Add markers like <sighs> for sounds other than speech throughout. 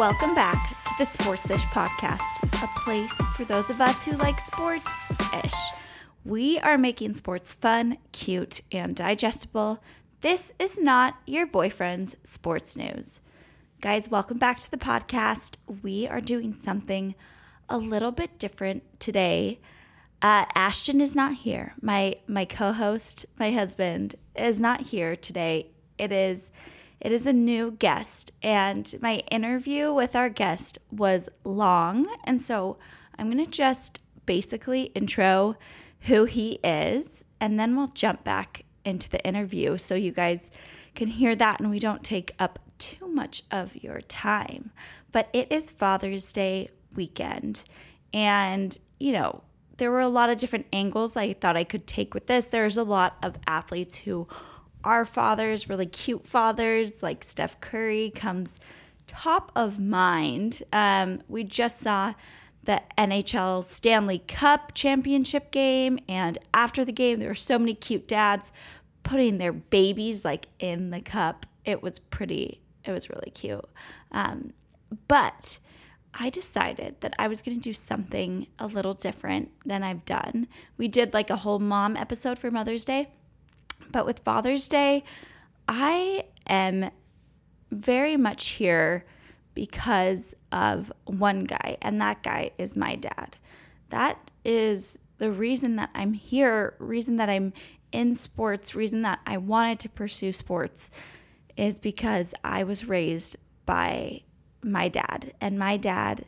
Welcome back to the Sportsish podcast, a place for those of us who like sports ish. We are making sports fun, cute, and digestible. This is not your boyfriend's sports news. Guys, welcome back to the podcast. We are doing something a little bit different today. Uh, Ashton is not here. My my co-host, my husband, is not here today. It is it is a new guest, and my interview with our guest was long. And so I'm going to just basically intro who he is, and then we'll jump back into the interview so you guys can hear that and we don't take up too much of your time. But it is Father's Day weekend. And, you know, there were a lot of different angles I thought I could take with this. There's a lot of athletes who our fathers, really cute fathers, like Steph Curry, comes top of mind. Um, we just saw the NHL Stanley Cup championship game, and after the game, there were so many cute dads putting their babies like in the cup. It was pretty. It was really cute. Um, but I decided that I was going to do something a little different than I've done. We did like a whole mom episode for Mother's Day but with Father's Day, I am very much here because of one guy, and that guy is my dad. That is the reason that I'm here, reason that I'm in sports, reason that I wanted to pursue sports is because I was raised by my dad, and my dad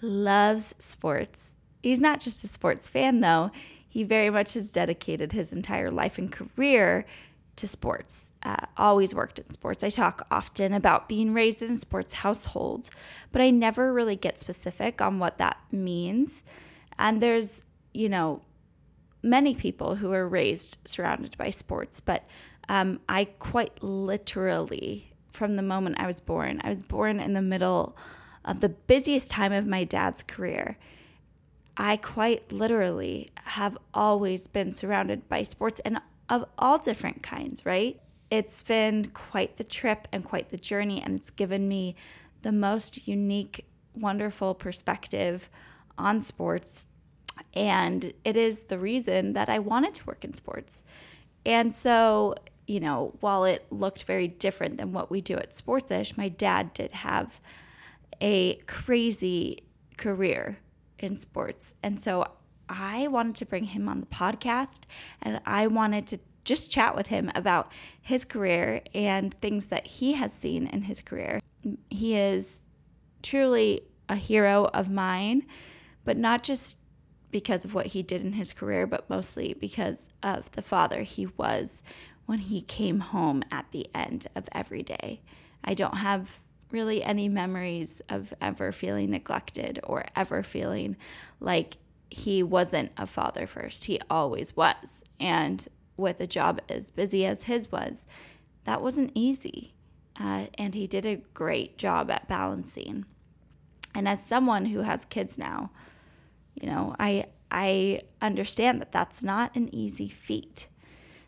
loves sports. He's not just a sports fan, though, he very much has dedicated his entire life and career to sports, uh, always worked in sports. I talk often about being raised in a sports household, but I never really get specific on what that means. And there's, you know, many people who are raised surrounded by sports, but um, I quite literally, from the moment I was born, I was born in the middle of the busiest time of my dad's career. I quite literally have always been surrounded by sports and of all different kinds, right? It's been quite the trip and quite the journey, and it's given me the most unique, wonderful perspective on sports. And it is the reason that I wanted to work in sports. And so, you know, while it looked very different than what we do at Sportsish, my dad did have a crazy career in sports. And so I wanted to bring him on the podcast and I wanted to just chat with him about his career and things that he has seen in his career. He is truly a hero of mine, but not just because of what he did in his career, but mostly because of the father he was when he came home at the end of every day. I don't have really any memories of ever feeling neglected or ever feeling like he wasn't a father first. He always was. And with a job as busy as his was, that wasn't easy. Uh, and he did a great job at balancing. And as someone who has kids now, you know, I I understand that that's not an easy feat.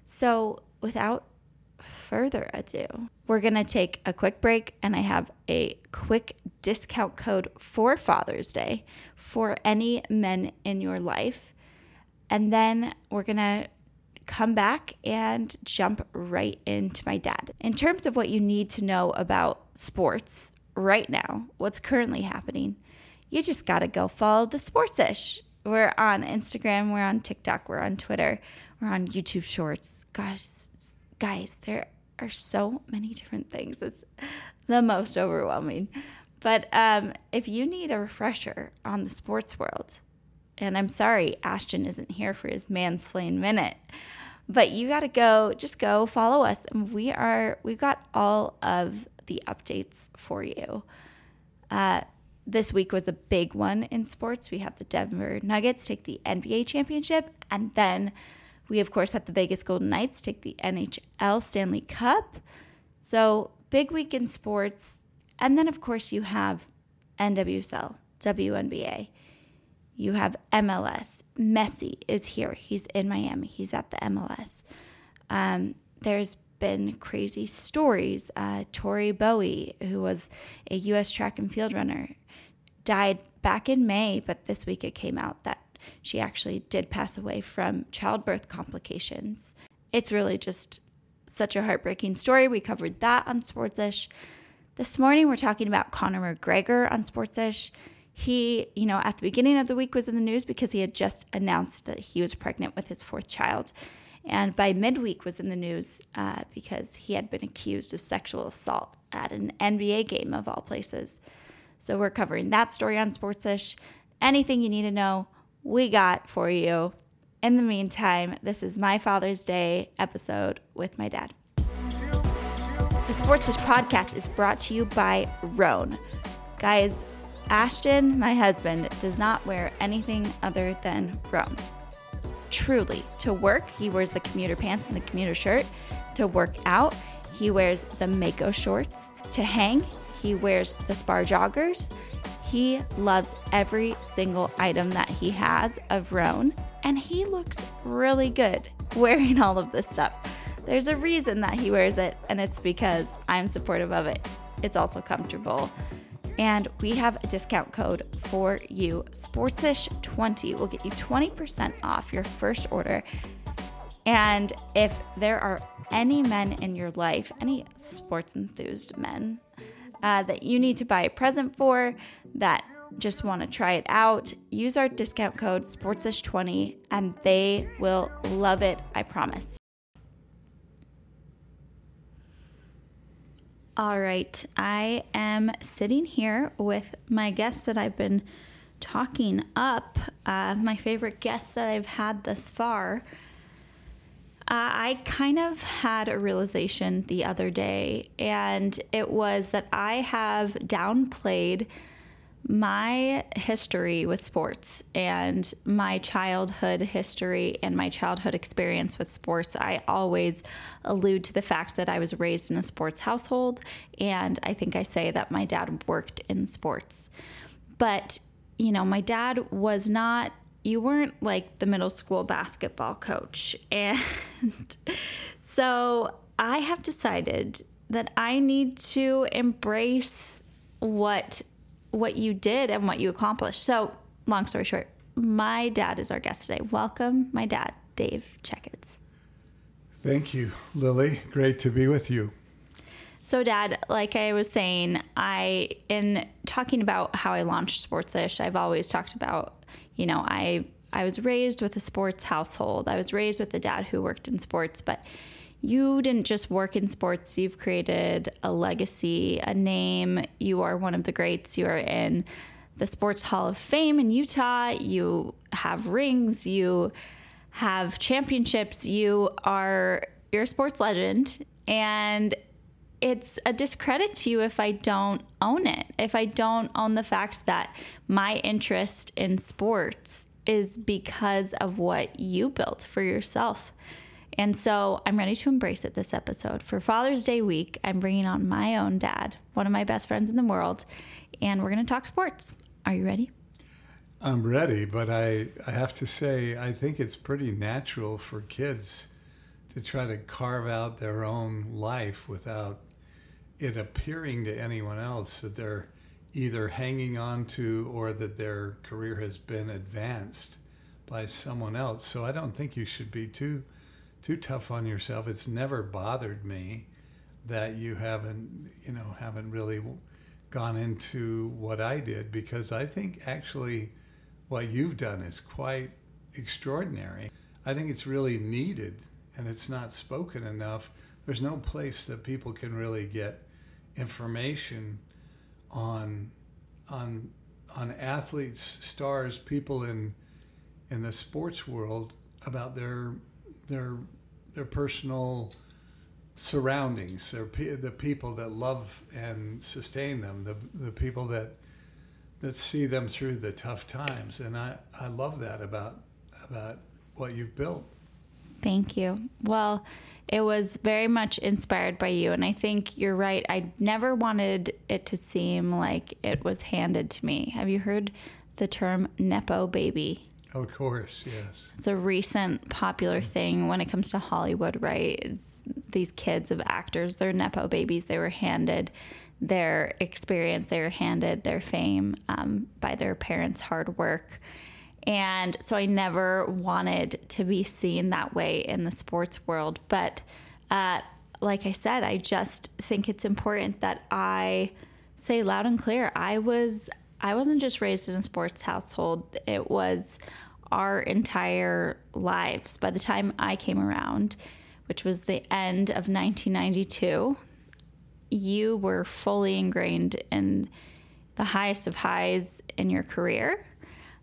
So, without further ado, we're going to take a quick break, and I have a quick discount code for Father's Day for any men in your life. And then we're going to come back and jump right into my dad. In terms of what you need to know about sports right now, what's currently happening, you just got to go follow the Sportsish. We're on Instagram, we're on TikTok, we're on Twitter, we're on YouTube Shorts. Gosh, guys, there are so many different things. It's the most overwhelming. But um, if you need a refresher on the sports world, and I'm sorry Ashton isn't here for his mansplain minute, but you got to go, just go follow us. And we are, we've got all of the updates for you. Uh, this week was a big one in sports. We had the Denver Nuggets take the NBA championship, and then we, of course, had the Vegas Golden Knights take the NHL Stanley Cup. So, big week in sports. And then, of course, you have NWSL, WNBA. You have MLS. Messi is here. He's in Miami. He's at the MLS. Um, there's been crazy stories. Uh, Tori Bowie, who was a U.S. track and field runner, died back in May, but this week it came out that she actually did pass away from childbirth complications. It's really just such a heartbreaking story. We covered that on Sportsish. This morning we're talking about Conor McGregor on Sportsish. He, you know, at the beginning of the week was in the news because he had just announced that he was pregnant with his fourth child. And by midweek was in the news uh, because he had been accused of sexual assault at an NBA game of all places. So we're covering that story on Sportsish. Anything you need to know, we got for you. In the meantime, this is my Father's Day episode with my dad. The Sportsish podcast is brought to you by Rhone. Guys, Ashton, my husband, does not wear anything other than Rhone. Truly, to work, he wears the commuter pants and the commuter shirt. To work out, he wears the Mako shorts. To hang, he wears the Spar joggers. He loves every single item that he has of Rhone, and he looks really good <laughs> wearing all of this stuff. There's a reason that he wears it, and it's because I'm supportive of it. It's also comfortable. And we have a discount code for you. Sportsish20 will get you 20% off your first order. And if there are any men in your life, any sports enthused men uh, that you need to buy a present for, that just want to try it out, use our discount code SPORTSISH20 and they will love it, I promise. All right, I am sitting here with my guest that I've been talking up, uh, my favorite guest that I've had thus far. Uh, I kind of had a realization the other day, and it was that I have downplayed my history with sports and my childhood history and my childhood experience with sports, I always allude to the fact that I was raised in a sports household. And I think I say that my dad worked in sports. But, you know, my dad was not, you weren't like the middle school basketball coach. And <laughs> so I have decided that I need to embrace what what you did and what you accomplished. So, long story short, my dad is our guest today. Welcome, my dad, Dave Checketts. Thank you, Lily. Great to be with you. So, Dad, like I was saying, I in talking about how I launched Sportsish, I've always talked about, you know, I I was raised with a sports household. I was raised with a dad who worked in sports, but you didn't just work in sports, you've created a legacy, a name. You are one of the greats. You are in the Sports Hall of Fame in Utah. You have rings, you have championships, you are you're a sports legend and it's a discredit to you if I don't own it. If I don't own the fact that my interest in sports is because of what you built for yourself. And so I'm ready to embrace it this episode. For Father's Day week, I'm bringing on my own dad, one of my best friends in the world, and we're going to talk sports. Are you ready? I'm ready, but I, I have to say, I think it's pretty natural for kids to try to carve out their own life without it appearing to anyone else that they're either hanging on to or that their career has been advanced by someone else. So I don't think you should be too too tough on yourself. It's never bothered me that you haven't, you know, haven't really gone into what I did because I think actually what you've done is quite extraordinary. I think it's really needed and it's not spoken enough. There's no place that people can really get information on on on athletes, stars, people in in the sports world about their their their personal surroundings, their the people that love and sustain them, the the people that that see them through the tough times, and I I love that about about what you've built. Thank you. Well, it was very much inspired by you, and I think you're right. I never wanted it to seem like it was handed to me. Have you heard the term nepo baby? Of course, yes. It's a recent popular thing when it comes to Hollywood, right? It's these kids of actors. They're Nepo babies. They were handed their experience, they were handed their fame um, by their parents' hard work. And so I never wanted to be seen that way in the sports world. But uh, like I said, I just think it's important that I say loud and clear I was I wasn't just raised in a sports household. It was our entire lives. By the time I came around, which was the end of 1992, you were fully ingrained in the highest of highs in your career.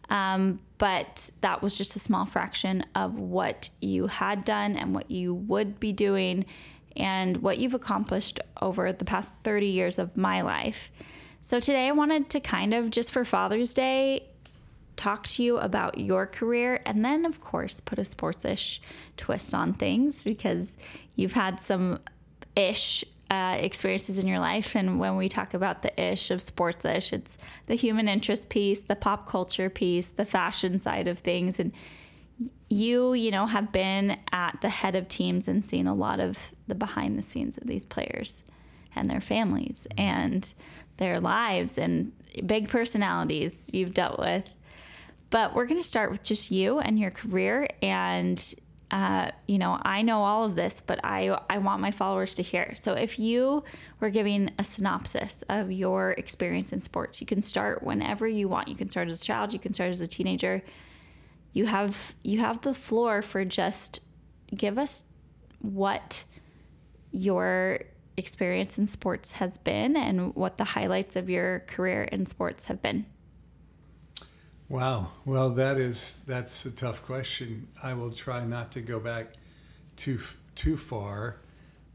Um, but that was just a small fraction of what you had done and what you would be doing and what you've accomplished over the past 30 years of my life. So today I wanted to kind of just for Father's Day talk to you about your career and then of course put a sportsish twist on things because you've had some ish uh, experiences in your life. And when we talk about the ish of sports ish, it's the human interest piece, the pop culture piece, the fashion side of things. And you, you know, have been at the head of teams and seen a lot of the behind the scenes of these players and their families and their lives and big personalities you've dealt with. But we're going to start with just you and your career and uh, you know, I know all of this, but I I want my followers to hear. So if you were giving a synopsis of your experience in sports, you can start whenever you want. You can start as a child, you can start as a teenager. You have you have the floor for just give us what your experience in sports has been and what the highlights of your career in sports have been. Wow. Well, that is that's a tough question. I will try not to go back too too far,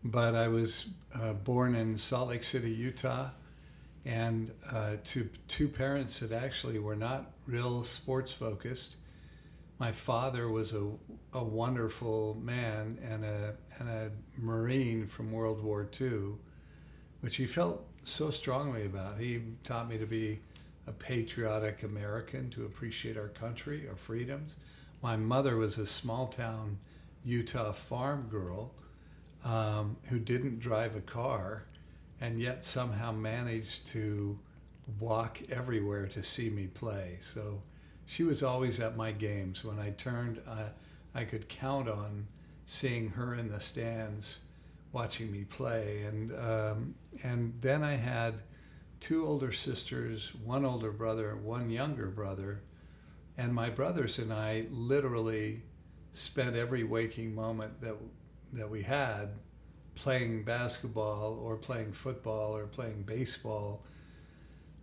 but I was uh, born in Salt Lake City, Utah, and uh, to two parents that actually were not real sports focused. My father was a, a wonderful man and a and a Marine from World War II, which he felt so strongly about. He taught me to be a patriotic American to appreciate our country, our freedoms. My mother was a small town Utah farm girl um, who didn't drive a car and yet somehow managed to walk everywhere to see me play. So she was always at my games. When I turned, uh, I could count on seeing her in the stands watching me play. And, um, and then I had two older sisters, one older brother, one younger brother, and my brothers and I literally spent every waking moment that that we had playing basketball or playing football or playing baseball.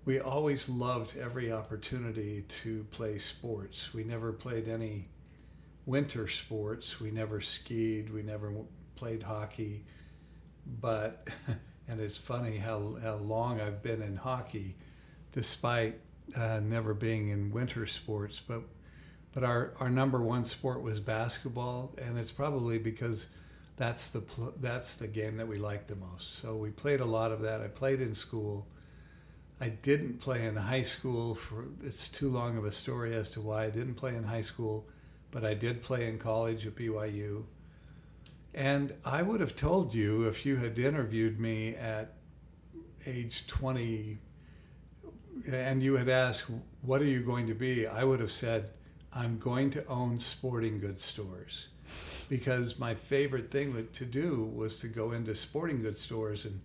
We always loved every opportunity to play sports. We never played any winter sports. We never skied. We never played hockey. But <laughs> and it's funny how, how long I've been in hockey, despite uh, never being in winter sports. But but our, our number one sport was basketball, and it's probably because that's the that's the game that we liked the most. So we played a lot of that. I played in school. I didn't play in high school for it's too long of a story as to why I didn't play in high school, but I did play in college at BYU. And I would have told you if you had interviewed me at age 20 and you had asked, What are you going to be? I would have said, I'm going to own sporting goods stores. Because my favorite thing to do was to go into sporting goods stores and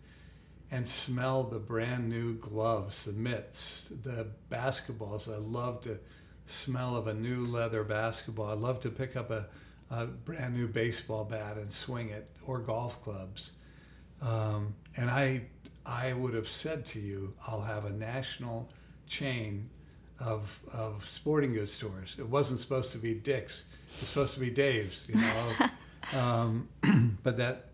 and smell the brand new gloves, the mitts, the basketballs. I love to smell of a new leather basketball. I love to pick up a a brand new baseball bat and swing it or golf clubs. Um, and I, I would have said to you, I'll have a national chain of, of sporting goods stores. It wasn't supposed to be Dick's. It was supposed to be Dave's, you know. <laughs> um, <clears throat> but that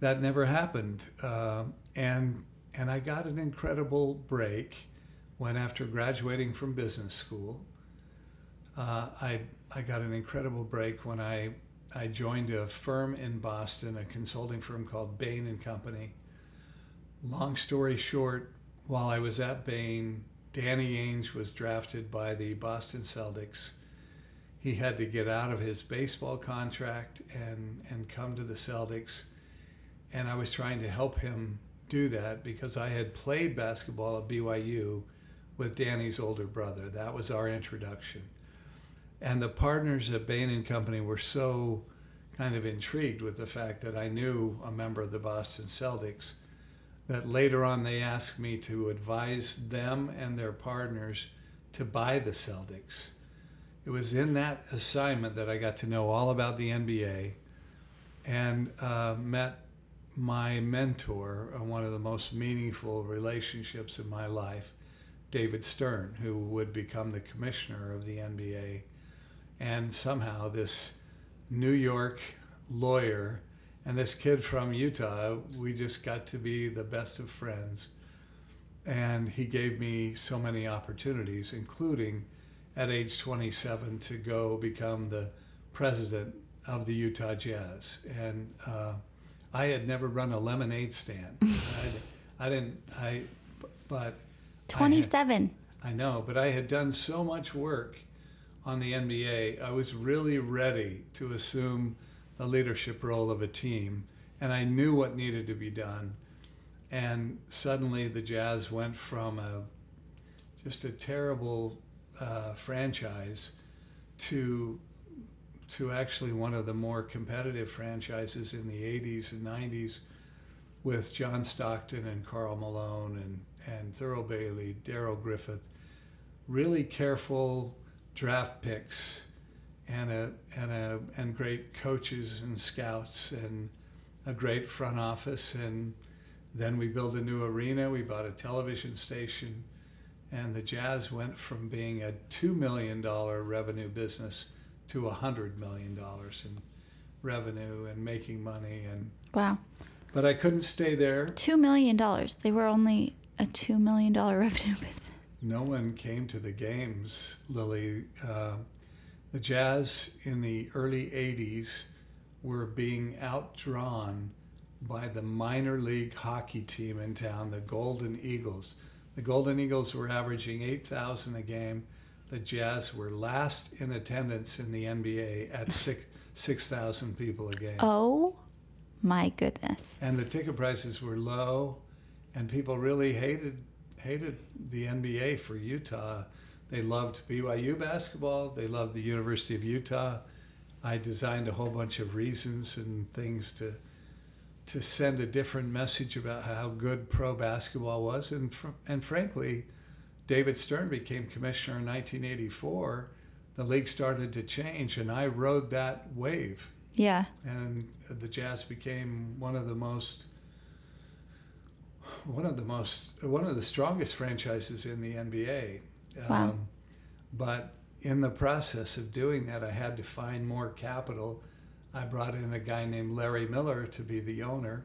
that never happened. Uh, and and I got an incredible break when after graduating from business school, uh, I I got an incredible break when I I joined a firm in Boston, a consulting firm called Bain and Company. Long story short, while I was at Bain, Danny Ainge was drafted by the Boston Celtics. He had to get out of his baseball contract and, and come to the Celtics. and I was trying to help him do that because I had played basketball at BYU with Danny's older brother. That was our introduction. And the partners at Bain and Company were so kind of intrigued with the fact that I knew a member of the Boston Celtics that later on they asked me to advise them and their partners to buy the Celtics. It was in that assignment that I got to know all about the NBA and uh, met my mentor, one of the most meaningful relationships in my life, David Stern, who would become the commissioner of the NBA. And somehow this New York lawyer and this kid from Utah, we just got to be the best of friends. And he gave me so many opportunities, including at age 27 to go become the president of the Utah Jazz. And uh, I had never run a lemonade stand. <laughs> I, I, didn't, I, but. 27. I, had, I know, but I had done so much work on the NBA, I was really ready to assume the leadership role of a team, and I knew what needed to be done. And suddenly, the Jazz went from a just a terrible uh, franchise to to actually one of the more competitive franchises in the 80s and 90s with John Stockton and Karl Malone and, and Thurl Bailey, Darrell Griffith. Really careful draft picks and a and a and great coaches and scouts and a great front office. And then we built a new arena. We bought a television station. And the jazz went from being a $2 million revenue business to a $100 million in revenue and making money. And wow. But i couldn't stay there. $2 million they were only a $2 million <laughs> revenue business no one came to the games lily uh, the Jazz in the early 80s were being outdrawn by the minor league hockey team in town, the Golden Eagles. The Golden Eagles were averaging 8,000 a game. The Jazz were last in attendance in the NBA at 6,000 <laughs> 6, people a game. Oh my goodness. And the ticket prices were low, and people really hated hated the NBA for Utah they loved BYU basketball. They loved the University of Utah. I designed a whole bunch of reasons and things to to send a different message about how good pro basketball was. And fr- and frankly, David Stern became commissioner in 1984. The league started to change, and I rode that wave. Yeah. And the Jazz became one of the most one of the most one of the strongest franchises in the NBA. Wow. Um, but in the process of doing that, I had to find more capital. I brought in a guy named Larry Miller to be the owner.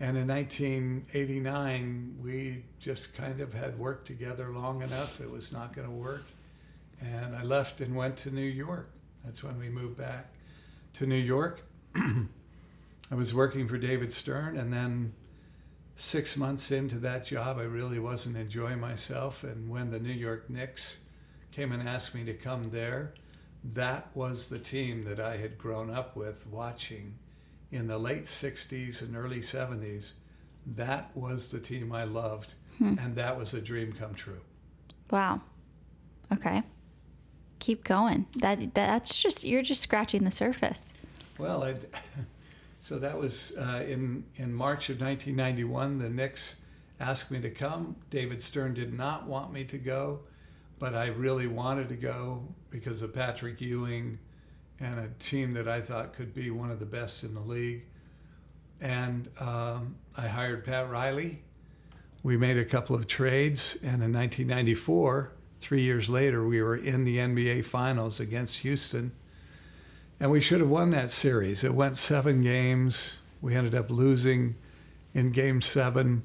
And in 1989, we just kind of had worked together long enough. It was not going to work. And I left and went to New York. That's when we moved back to New York. <clears throat> I was working for David Stern, and then six months into that job, I really wasn't enjoying myself. And when the New York Knicks came and asked me to come there, that was the team that I had grown up with watching in the late 60s and early 70s. That was the team I loved, hmm. and that was a dream come true. Wow. Okay. Keep going. That that's just you're just scratching the surface. Well, I <laughs> So that was uh, in in March of 1991. The Knicks asked me to come. David Stern did not want me to go, but I really wanted to go because of Patrick Ewing and a team that I thought could be one of the best in the league. And um, I hired Pat Riley. We made a couple of trades, and in 1994, three years later, we were in the NBA Finals against Houston and we should have won that series. It went seven games. We ended up losing in game seven.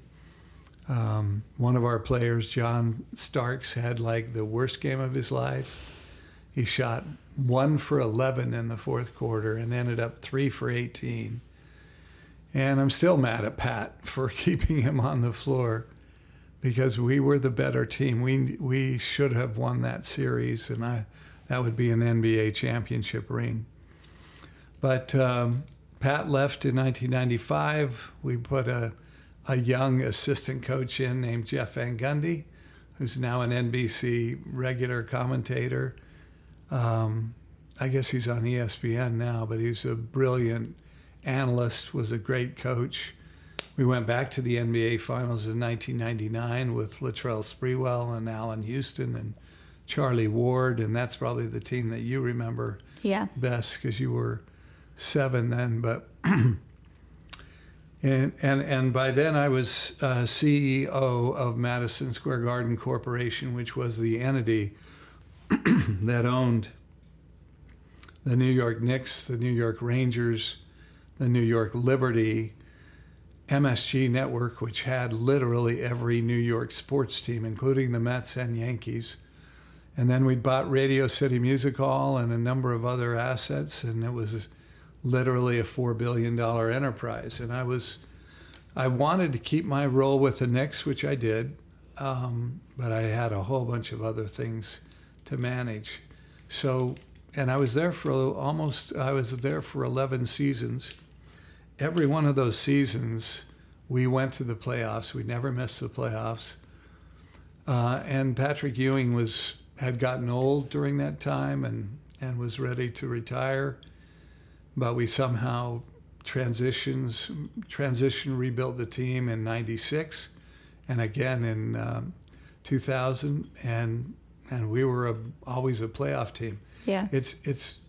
Um, one of our players, John Starks, had like the worst game of his life. He shot one for 11 in the fourth quarter and ended up three for 18. And I'm still mad at Pat <laughs> for keeping him on the floor because we were the better team. We, we should have won that series, and I, that would be an NBA championship ring. But um, Pat left in 1995. We put a, a young assistant coach in named Jeff Van Gundy, who's now an NBC regular commentator. Um, I guess he's on ESPN now, but he's a brilliant analyst, was a great coach. We went back to the NBA Finals in 1999 with Latrell Sprewell and Allan Houston and Charlie Ward, and that's probably the team that you remember Yeah. best because you were seven then. But <clears throat> and and and by then I was uh, CEO of Madison Square Garden Corporation, which was the entity <clears throat> that owned the New York Knicks, the New York Rangers, the New York Liberty. MSG Network, which had literally every New York sports team, including the Mets and Yankees. And then we bought Radio City Music Hall and a number of other assets, and it was literally a four billion dollar enterprise. And I was, I wanted to keep my role with the Knicks, which I did, um, but I had a whole bunch of other things to manage. So, and I was there for almost, I was there for 11 seasons. Every one of those seasons, we went to the playoffs. We never missed the playoffs. Uh, and Patrick Ewing was had gotten old during that time and, and was ready to retire. But we somehow transitions transition rebuilt the team in '96, and again in um, 2000, and and we were a, always a playoff team. Yeah. It's it's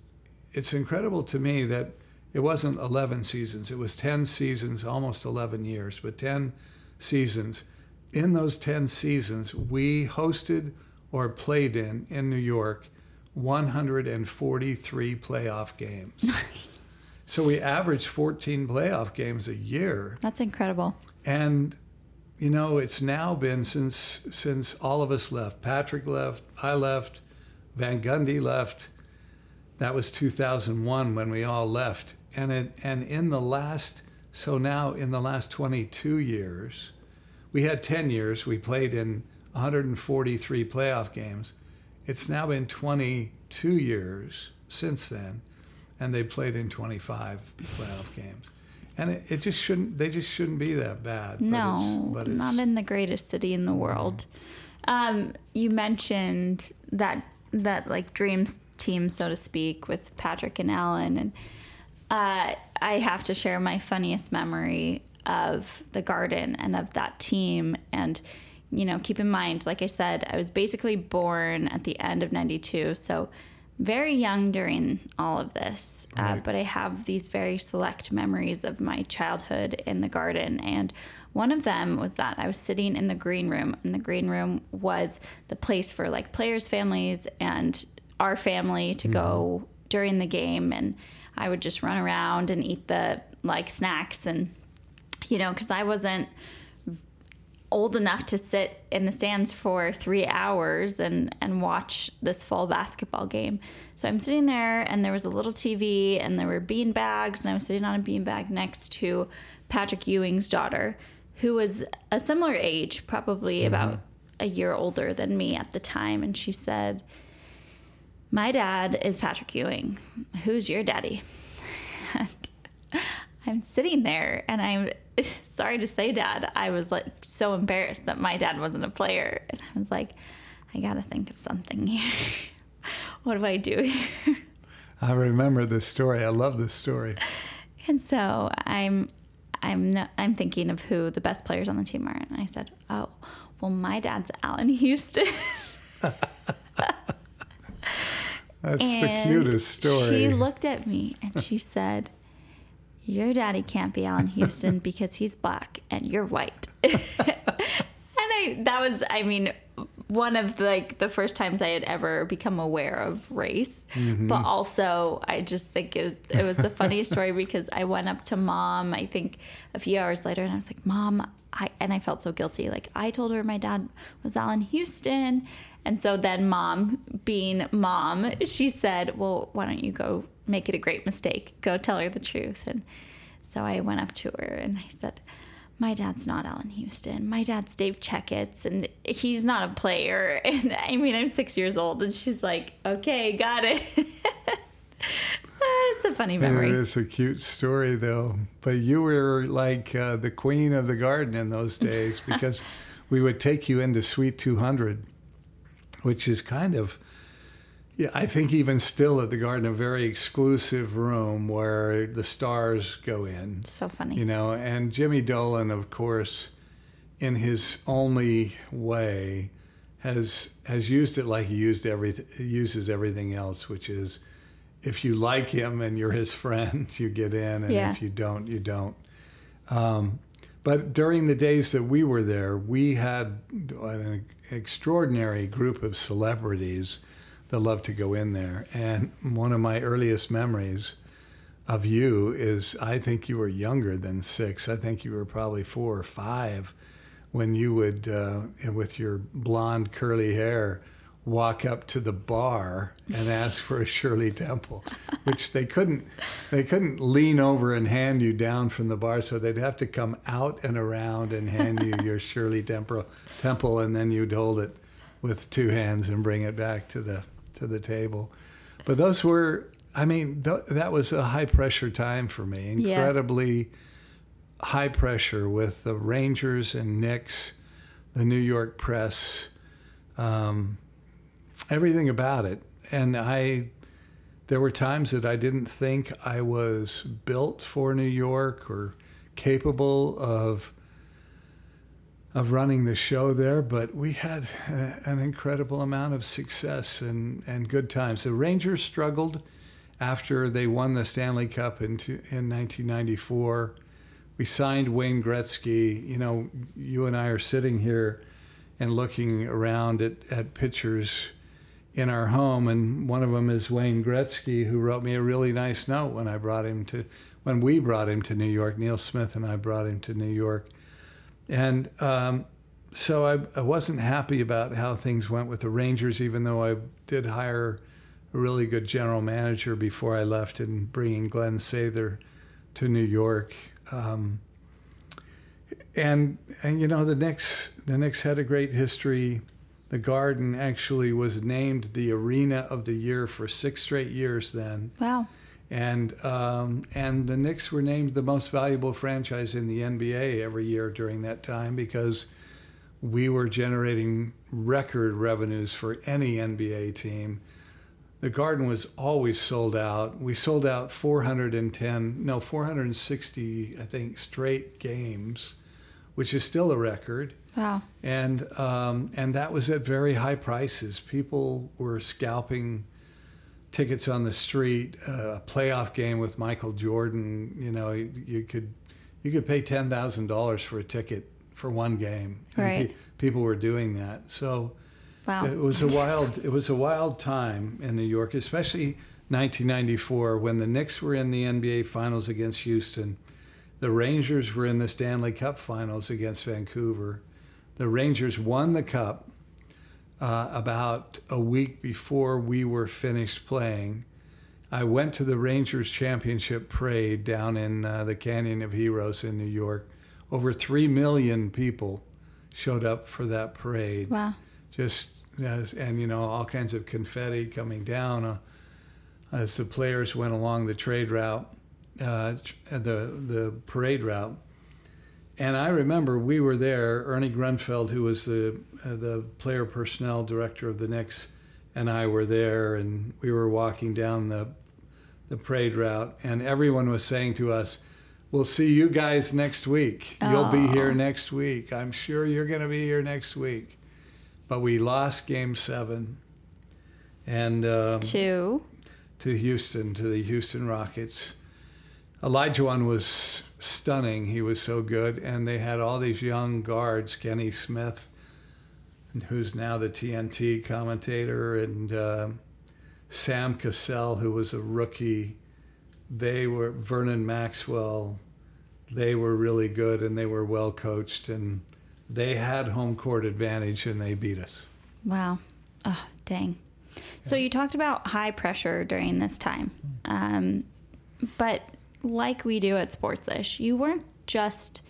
it's incredible to me that it wasn't 11 seasons. It was 10 seasons, almost 11 years, but 10 seasons. In those 10 seasons, we hosted or played in in New York 143 playoff games. <laughs> so we averaged 14 playoff games a year. That's incredible. And you know, it's now been since since all of us left. Patrick left, I left, Van Gundy left. That was 2001 when we all left. And it, and in the last so now in the last 22 years, we had 10 years we played in 143 playoff games. It's now been 22 years since then, and they played in 25 playoff games. And it, it just shouldn't. They just shouldn't be that bad. No, but it's, not in the greatest city in the world. Um, you mentioned that that like dreams team, so to speak, with Patrick and Allan, and uh, I have to share my funniest memory of the Garden and of that team. And you know, keep in mind, like I said, I was basically born at the end of '92, so very young during all of this, uh, Right. but I have these very select memories of my childhood in the garden. And one of them was that I was sitting in the green room, and the green room was the place for like players' families and our family to go during the game. And I would just run around and eat the like snacks and, you know, because I wasn't old enough to sit in the stands for three hours and, and watch this fall basketball game. So I'm sitting there, and there was a little TV, and there were bean bags, and I was sitting on a bean bag next to Patrick Ewing's daughter, who was a similar age, probably mm-hmm. about a year older than me at the time. And she said, My dad is Patrick Ewing. Who's your daddy? <laughs> And I'm sitting there and I'm <laughs> sorry to say, Dad, I was like so embarrassed that my dad wasn't a player. And I was like, I gotta think of something here. <laughs> what do I do here? <laughs> I remember this story. I love this story. And so I'm I'm no, I'm thinking of who the best players on the team are. And I said, Oh, well my dad's Allan Houston. That's the cutest story. She looked at me and she said, Your daddy can't be Allan Houston <laughs> because he's black and you're white. <laughs> and I that was I mean one of the, like the first times I had ever become aware of race, mm-hmm. but also I just think it, it was the funniest story <laughs> because I went up to mom. I think a few hours later, and I was like, "Mom," I and I felt so guilty. Like I told her my dad was Allan Houston, and so then mom, being mom, she said, "Well, why don't you go make it a great mistake? Go tell her the truth." And so I went up to her and I said, My dad's not Allan Houston. My dad's Dave Checketts, and he's not a player. <laughs> And I mean, I'm six years old, and she's like, Okay, got it. <laughs> it's a funny memory. It is a cute story, though. But you were like uh, the queen of the garden in those days <laughs> because we would take you into Suite 200, which is kind of, yeah, I think even still at the garden, a very exclusive room where the stars go in. So funny. You know, and Jimmy Dolan, of course, in his only way, has has used it like he used everything uses everything else, which is if you like him and you're his <laughs> friend, you get in, and Yeah. if you don't, you don't. Um, but during the days that we were there, we had an extraordinary group of celebrities that love to go in there. And one of my earliest memories of you is I think you were younger than six. I think you were probably four or five when you would, uh, with your blonde curly hair, walk up to the bar and ask for a Shirley Temple, which they couldn't they couldn't lean over and hand you down from the bar, so they'd have to come out and around and hand you your <laughs> Shirley Temple, Temple, and then you'd hold it with two hands and bring it back to the to the table. But those were, I mean, th- that was a high pressure time for me. Yeah. Incredibly high pressure with the Rangers and Knicks, the New York press, um, everything about it. And I, there were times that I didn't think I was built for New York or capable of of running the show there, but we had a, an incredible amount of success and, and good times. The Rangers struggled after they won the Stanley Cup in, in 1994. We signed Wayne Gretzky. You know, you and I are sitting here and looking around at, at pictures in our home, and one of them is Wayne Gretzky, who wrote me a really nice note when I brought him to, when we brought him to New York. Neil Smith and I brought him to New York. And um, so I, I wasn't happy about how things went with the Rangers, even though I did hire a really good general manager before I left and bringing Glen Sather to New York. Um, and and you know the Knicks the Knicks had a great history. The Garden actually was named the arena of the year for six straight years then Wow. And um, and the Knicks were named the most valuable franchise in the NBA every year during that time because we were generating record revenues for any NBA team. The Garden was always sold out. We sold out 410, no, 460, I think, straight games, which is still a record Wow. and um, and that was at very high prices. People were scalping tickets on the street. Uh, a playoff game with Michael Jordan, you know, you, you could you could pay ten thousand dollars for a ticket for one game. And Right. pe- people were doing that. So Wow. it was a wild it was a wild time in New York, especially 1994 when the Knicks were in the NBA Finals against Houston. The Rangers were in the Stanley Cup Finals against Vancouver. The Rangers won the cup uh, about a week before we were finished playing. I went to the Rangers championship parade down in uh, the Canyon of Heroes in New York. Over 3 million people showed up for that parade wow. just and you know all kinds of confetti coming down uh, as the players went along the trade route, uh, the the parade route. And I remember we were there. Ernie Grunfeld, who was the uh, the player personnel director of the Knicks, and I were there, and we were walking down the the parade route, and everyone was saying to us. We'll see you guys next week. You'll be here next week. I'm sure you're going to be here next week but we lost game seven and um, Two. to Houston, to the Houston Rockets. Olajuwon was stunning. He was so good. And they had all these young guards, Kenny Smith, who's now the TNT commentator, and um Sam Cassell, who was a rookie. They were Vernon Maxwell. They were really good and they were well coached and they had home court advantage and they beat us. Wow. Oh, dang. So you talked about high pressure during this time. Um, but like we do at Sportsish, you weren't just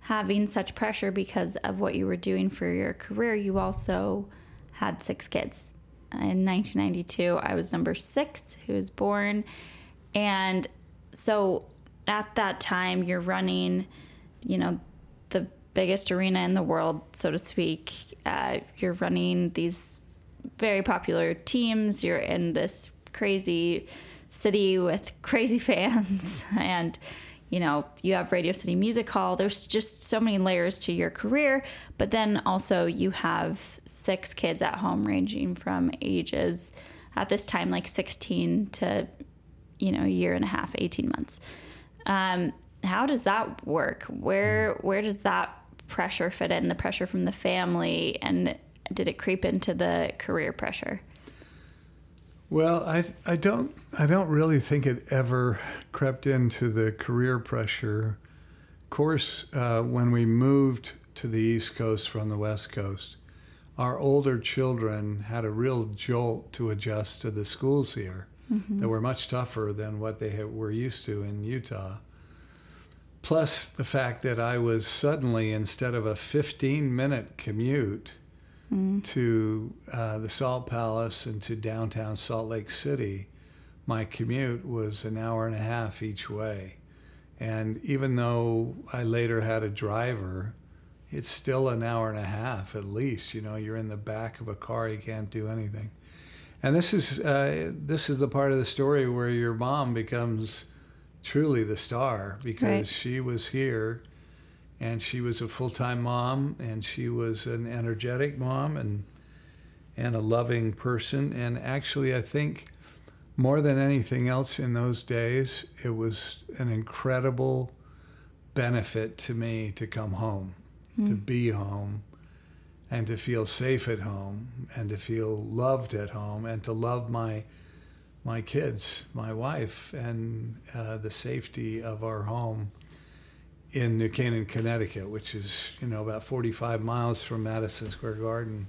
having such pressure because of what you were doing for your career. You also had six kids. In 1992, I was number six who was born. And so at that time, you're running, you know, the biggest arena in the world, so to speak. Uh, you're running these very popular teams. You're in this crazy city with crazy <laughs> fans and you know you have radio city music hall. There's just so many layers to your career but then also you have six kids at home ranging from ages at this time like 16 to you know a year and a half 18 months. Um, how does that work? Where where does that pressure fit in the pressure from the family and did it creep into the career pressure well, I I don't I don't really think it ever crept into the career pressure. Of course, uh, when we moved to the East Coast from the West Coast, our older children had a real jolt to adjust to the schools here mm-hmm. that were much tougher than what they were used to in Utah. Plus, the fact that I was suddenly, instead of a 15 minute commute, mm. to uh, the Salt Palace and to downtown Salt Lake City, my commute was an hour and a half each way. And even though I later had a driver, it's still an hour and a half at least. You know, you're in the back of a car, you can't do anything. And this is uh, this is the part of the story where your mom becomes truly the star because right. she was here and she was a full-time mom and she was an energetic mom and and a loving person and actually I think more than anything else in those days it was an incredible benefit to me to come home mm. to hmm. be home and to feel safe at home and to feel loved at home and to love my my kids my wife and uh, the safety of our home in New Canaan, Connecticut, which is you know about 45 miles from Madison Square Garden,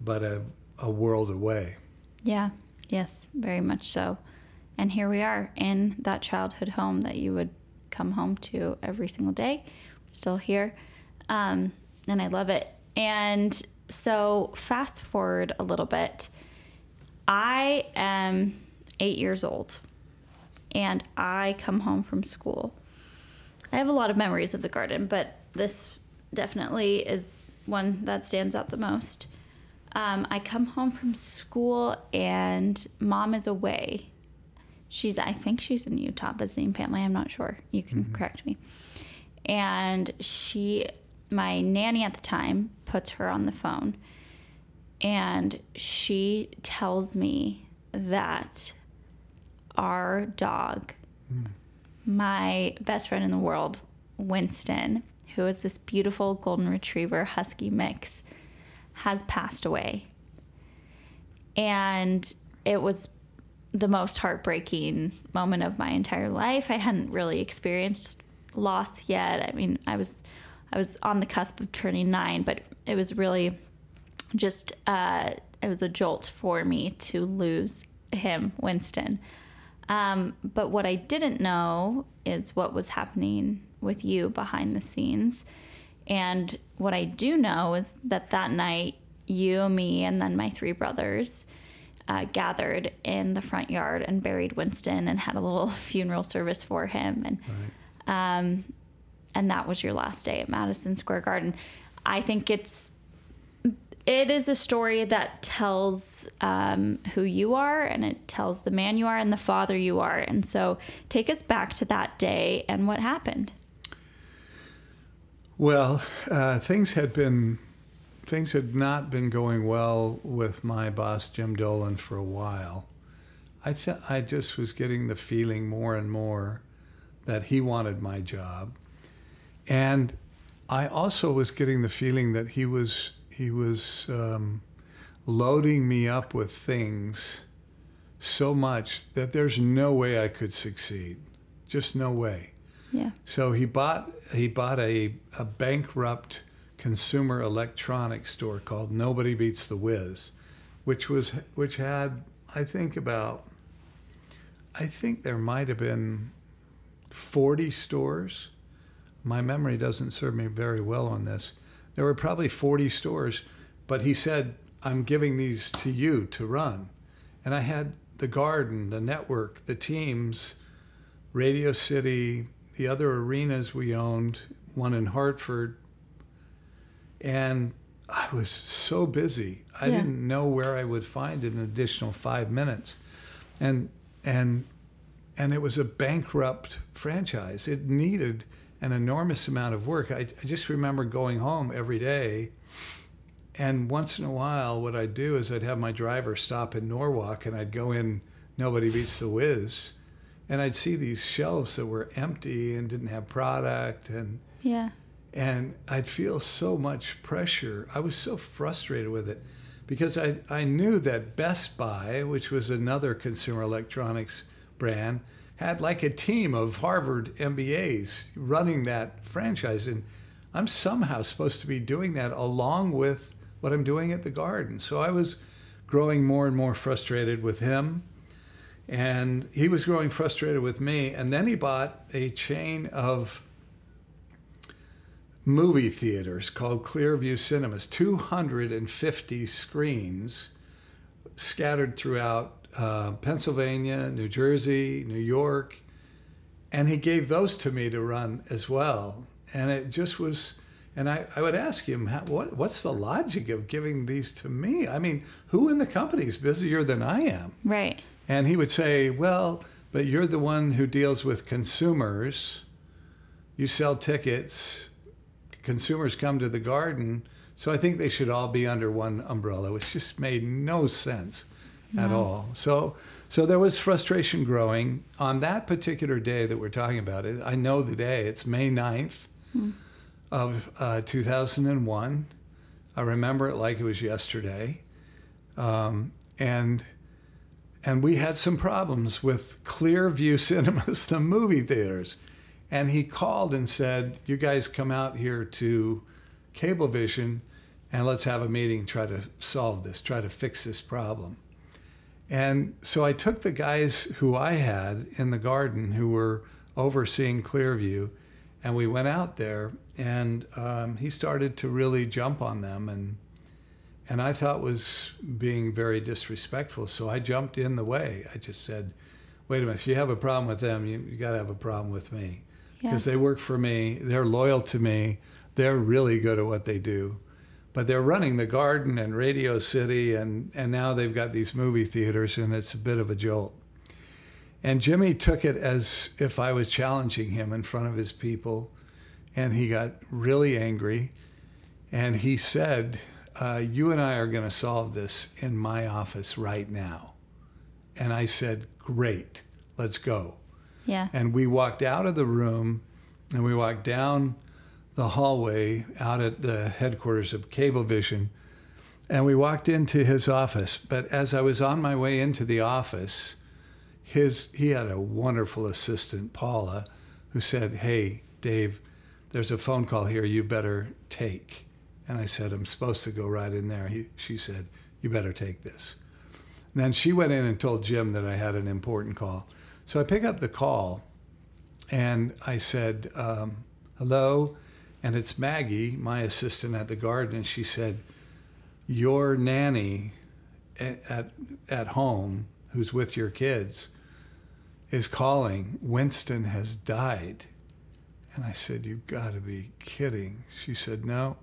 but a, a world away. Yeah. Yes, very much so. And here we are in that childhood home that you would come home to every single day. Still here, um, and I love it. And so, fast forward a little bit. I am eight years old, and I come home from school I have a lot of memories of the garden, but this definitely is one that stands out the most. Um, I come home from school and mom is away. She's, I think she's in Utah visiting family. I'm not sure. You can mm-hmm. correct me. And she, my nanny at the time, puts her on the phone and she tells me that our dog mm my best friend in the world, Winston, who is this beautiful golden retriever husky mix, has passed away. And it was the most heartbreaking moment of my entire life. I hadn't really experienced loss yet. I mean, I was I was on the cusp of turning 9, but it was really just uh, it was a jolt for me to lose him, Winston. Um, but what I didn't know is what was happening with you behind the scenes. And what I do know is that that night, you, me, and then my three brothers uh, gathered in the front yard and buried Winston and had a little <laughs> funeral service for him. And right. um, and that was your last day at Madison Square Garden. I think it's it is a story that tells um, who you are and it tells the man you are and the father you are. And so take us back to that day and what happened. Well, uh, things had been things had not been going well with my boss Jim Dolan for a while. I th- I just was getting the feeling more and more that he wanted my job, and I also was getting the feeling that he was he was um, loading me up with things so much that there's no way I could succeed. Just no way. Yeah. So he bought he bought a, a bankrupt consumer electronics store called Nobody Beats the Whiz, which was which had I think about I think there might have been 40 stores. My memory doesn't serve me very well on this there were probably 40 stores, but he said, I'm giving these to you to run. And I had the garden, the network, the teams, Radio City, the other arenas we owned, one in Hartford. And I was so busy. I Yeah. didn't know where I would find an additional five minutes. And and and it was a bankrupt franchise. It needed an enormous amount of work. I, I just remember going home every day and once in a while, what I'd do is I'd have my driver stop in Norwalk and I'd go in Nobody Beats the Whiz. And I'd see these shelves that were empty and didn't have product. And, Yeah. and I'd feel so much pressure. I was so frustrated with it because I, I knew that Best Buy, which was another consumer electronics brand, had like a team of Harvard MBAs running that franchise. And I'm somehow supposed to be doing that along with what I'm doing at the garden. So I was growing more and more frustrated with him. And he was growing frustrated with me. And then he bought a chain of movie theaters called Clearview Cinemas, 250 screens scattered throughout uh, Pennsylvania, New Jersey, New York. And he gave those to me to run as well. And it just was, and I, I would ask him, "How- what, what's the logic of giving these to me? I mean, who in the company is busier than I am? Right. And he would say, Well, but you're the one who deals with consumers. You sell tickets. Consumers come to the garden. So I think they should all be under one umbrella, which just made no sense at No. all. So, so there was frustration growing on that particular day that we're talking about. It I know the day. It's May 9th of uh, 2001. I remember it like it was yesterday. Um, and and we had some problems with Clearview Cinemas, <laughs> the movie theaters. And he called and said, "You guys come out here to Cablevision, and let's have a meeting, try to solve this, try to fix this problem." And so I took the guys who I had in the garden who were overseeing Clearview, and we went out there, and um, he started to really jump on them and and I thought was being very disrespectful. So I jumped in the way. I just said, "Wait a minute! If you have a problem with them, you, you got to have a problem with me Yeah. because they work for me. They're loyal to me. They're really good at what they do." But they're running the Garden and Radio City, and, and now they've got these movie theaters, and it's a bit of a jolt. And Jimmy took it as if I was challenging him in front of his people, and he got really angry. And he said, uh, You and I are going to solve this in my office right now. And I said, Great, let's go. Yeah. And we walked out of the room and we walked down the hallway out at the headquarters of Cablevision. And we walked into his office. But as I was on my way into the office, his he had a wonderful assistant, Paula, who said, Hey, Dave, there's a phone call here you better take. And I said, I'm supposed to go right in there. He, she said, You better take this. And then she went in and told Jim that I had an important call. So I pick up the call and I said, um, Hello. And it's Maggie, my assistant at the garden. And she said, Your nanny at, at home, who's with your kids, is calling. Winston has died. And I said, You've got to be kidding. She said, No,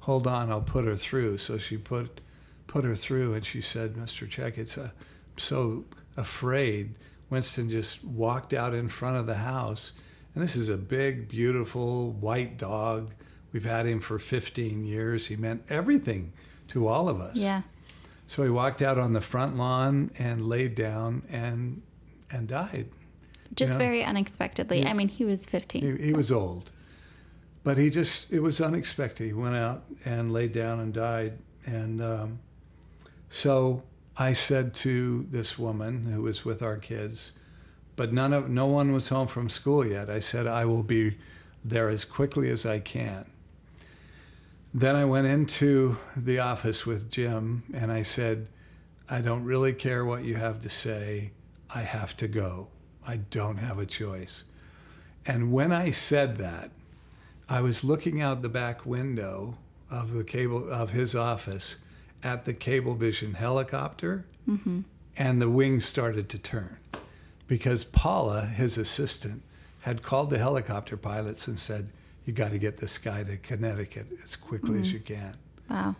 hold on, I'll put her through. So she put put her through and she said, Mr. Checketts a, I'm so afraid. Winston just walked out in front of the house. And this is a big, beautiful white dog. We've had him for 15 years. He meant everything to all of us. Yeah. So he walked out on the front lawn and laid down and and died. Just know? very unexpectedly. Yeah. I mean, he was 15. He, he was old, but he just, it was unexpected. He went out and laid down and died. And um, so I said to this woman who was with our kids, but none of, no one was home from school yet. I said, I will be there as quickly as I can. Then I went into the office with Jim and I said, I don't really care what you have to say. I have to go. I don't have a choice. And when I said that, I was looking out the back window of the cable of his office at the Cablevision helicopter, mm-hmm. and the wings started to turn because Paula, his assistant, had called the helicopter pilots and said, "You got to get this guy to Connecticut as quickly as mm-hmm. you can." Wow.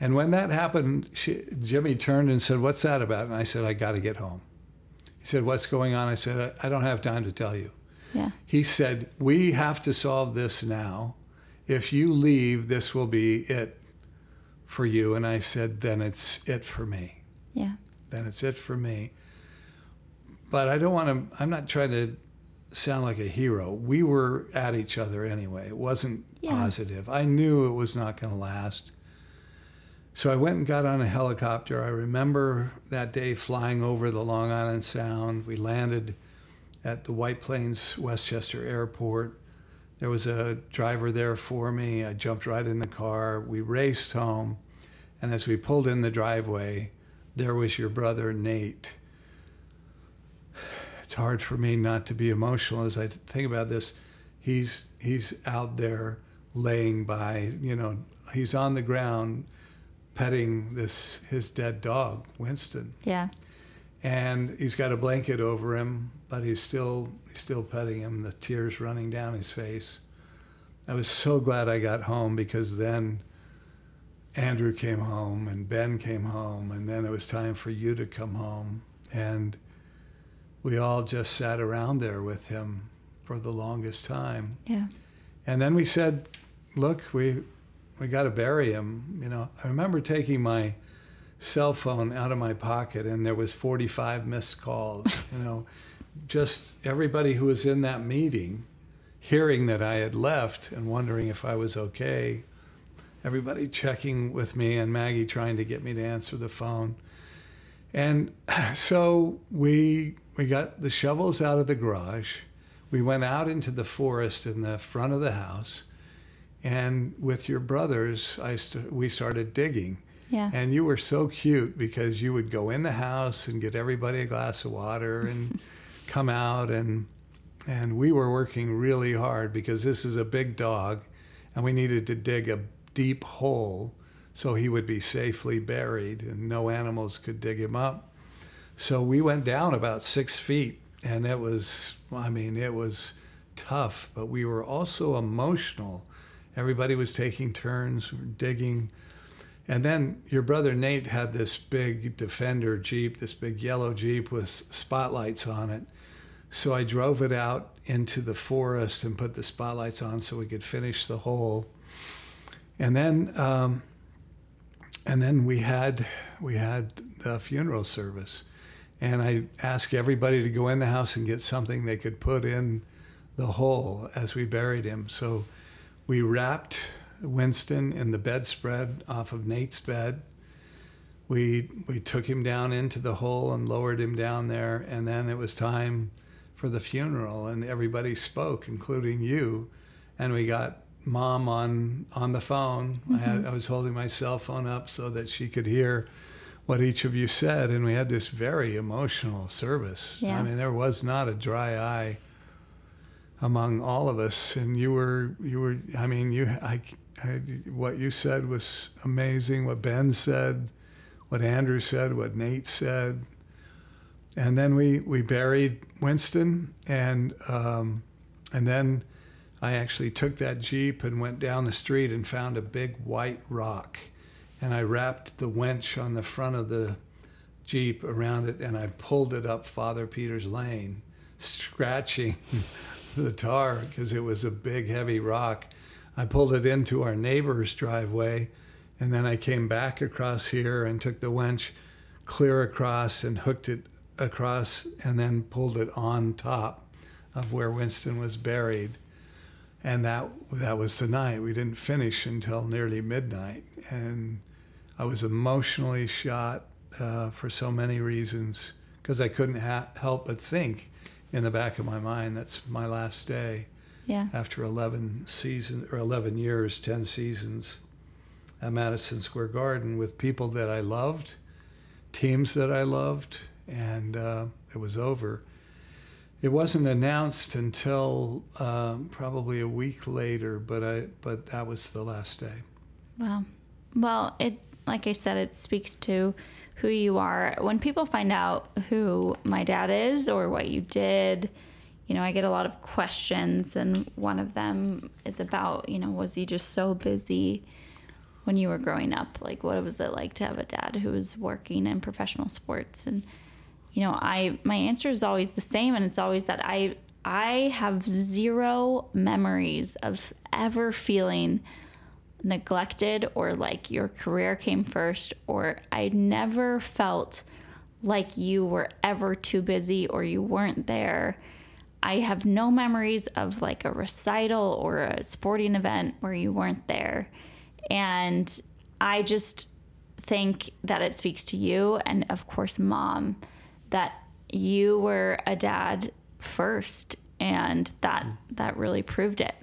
And when that happened, she, Jimmy turned and said, "What's that about?" And I said, "I got to get home." He said, "What's going on?" I said, "I I don't have time to tell you." Yeah. He said, "We have to solve this now. If you leave, this will be it for you." And I said, "Then it's it for me. Yeah. Then it's it for me." But I don't want to. I'm not trying to sound like a hero. We were at each other anyway. It wasn't Yeah. positive. I knew it was not going to last. So I went and got on a helicopter. I remember that day flying over the Long Island Sound. We landed at the White Plains Westchester Airport. There was a driver there for me. I jumped right in the car. We raced home. And as we pulled in the driveway, there was your brother, Nate. It's hard for me not to be emotional as I think about this. He's he's out there laying by, you know, he's on the ground petting this his dead dog, Winston Yeah. and he's got a blanket over him, but he's still he's still petting him. The tears running down his face. I was so glad I got home because then Andrew came home and Ben came home, and then it was time for you to come home, and we all just sat around there with him for the longest time. Yeah. And then we said, "Look, we we got to bury him." You know, I remember taking my cell phone out of my pocket, and there was 45 missed calls. <laughs> You know, just everybody who was in that meeting, hearing that I had left and wondering if I was okay. Everybody checking with me, and Maggie trying to get me to answer the phone. And <sighs> so we we got the shovels out of the garage. We went out into the forest in the front of the house, and with your brothers, I st- we started digging. Yeah. And you were so cute because you would go in the house and get everybody a glass of water and <laughs> come out and and we were working really hard because this is a big dog and we needed to dig a deep hole so he would be safely buried and no animals could dig him up. So we went down about six feet and it was, I mean, it was tough, but we were also emotional. Everybody was taking turns digging. And then your brother Nate had this big Defender Jeep, this big yellow Jeep with spotlights on it. So I drove it out into the forest and put the spotlights on so we could finish the hole. And then, um, and then we had we had the funeral service, and I asked everybody to go in the house and get something they could put in the hole as we buried him. So we wrapped Winston in the bedspread off of Nate's bed. We we took him down into the hole and lowered him down there, and then it was time for the funeral, and everybody spoke, including you, and we got mom on on the phone. I, had, mm-hmm. I was holding my cell phone up so that she could hear what each of you said, and we had this very emotional service. Yeah. I mean, there was not a dry eye among all of us, and you were you were. I mean, you I, I what you said was amazing. What Ben said, what Andrew said, what Nate said, and then we we buried Winston, and um, and then I actually took that jeep and went down the street and found a big white rock, and I wrapped the winch on the front of the jeep around it, and I pulled it up Father Peter's Lane, scratching <laughs> the tar because it was a big heavy rock. I pulled it into our neighbor's driveway, and then I came back across here and took the winch clear across and hooked it across, and then pulled it on top of where Winston was buried. And that that was the night. We didn't finish until nearly midnight, and I was emotionally shot uh, for so many reasons because I couldn't ha- help but think in the back of my mind that's my last day Yeah. after 11 seasons or 11 years, 10 seasons at Madison Square Garden with people that I loved, teams that I loved, and uh, it was over. It wasn't announced until um, probably a week later, but I but that was the last day. Wow. Well, it like I said, it speaks to who you are. When people find out who my dad is or what you did, you know, I get a lot of questions, and one of them is about, you know, was he just so busy when you were growing up? Like, what was it like to have a dad who was working in professional sports? And, you know, I my answer is always the same, and it's always that I I have zero memories of ever feeling neglected or like your career came first, or I never felt like you were ever too busy or you weren't there. I have no memories of like a recital or a sporting event where you weren't there. And I just think that it speaks to you and, of course, mom, that you were a dad first and that that really proved it.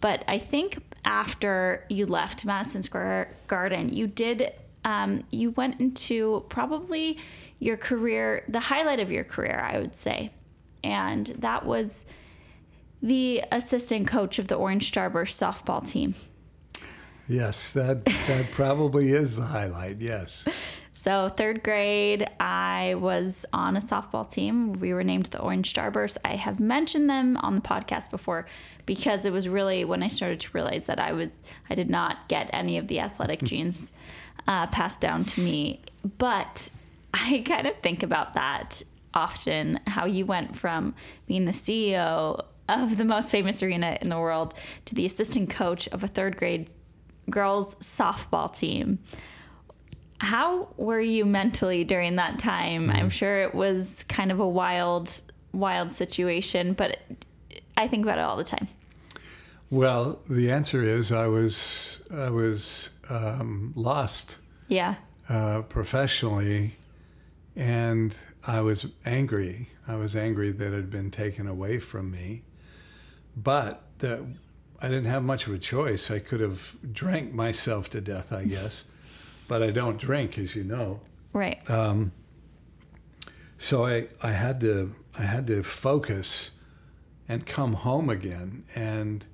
But I think after you left Madison Square Garden, you did um, you went into probably your career, the highlight of your career, I would say, and that was the assistant coach of the Orange Starburst softball team. Yes, that that probably is the highlight. Yes. So, third grade, I was on a softball team. We were named the Orange Starburst. I have mentioned them on the podcast before because it was really when I started to realize that I was I did not get any of the athletic genes uh, passed down to me. But I <laughs> kind of think about that often. How you went from being the CEO of the most famous arena in the world to the assistant coach of a third grade girls softball team. How were you mentally during that time? I'm sure it was kind of a wild, wild situation, but I think about it all the time. Well, the answer is I was I was um, lost Yeah. uh, professionally, and I was angry. I was angry that it had been taken away from me, but that I didn't have much of a choice. I could have drank myself to death, I <laughs> guess, but I don't drink, as you know. Right. Um, So I, I had to I had to focus and come home again and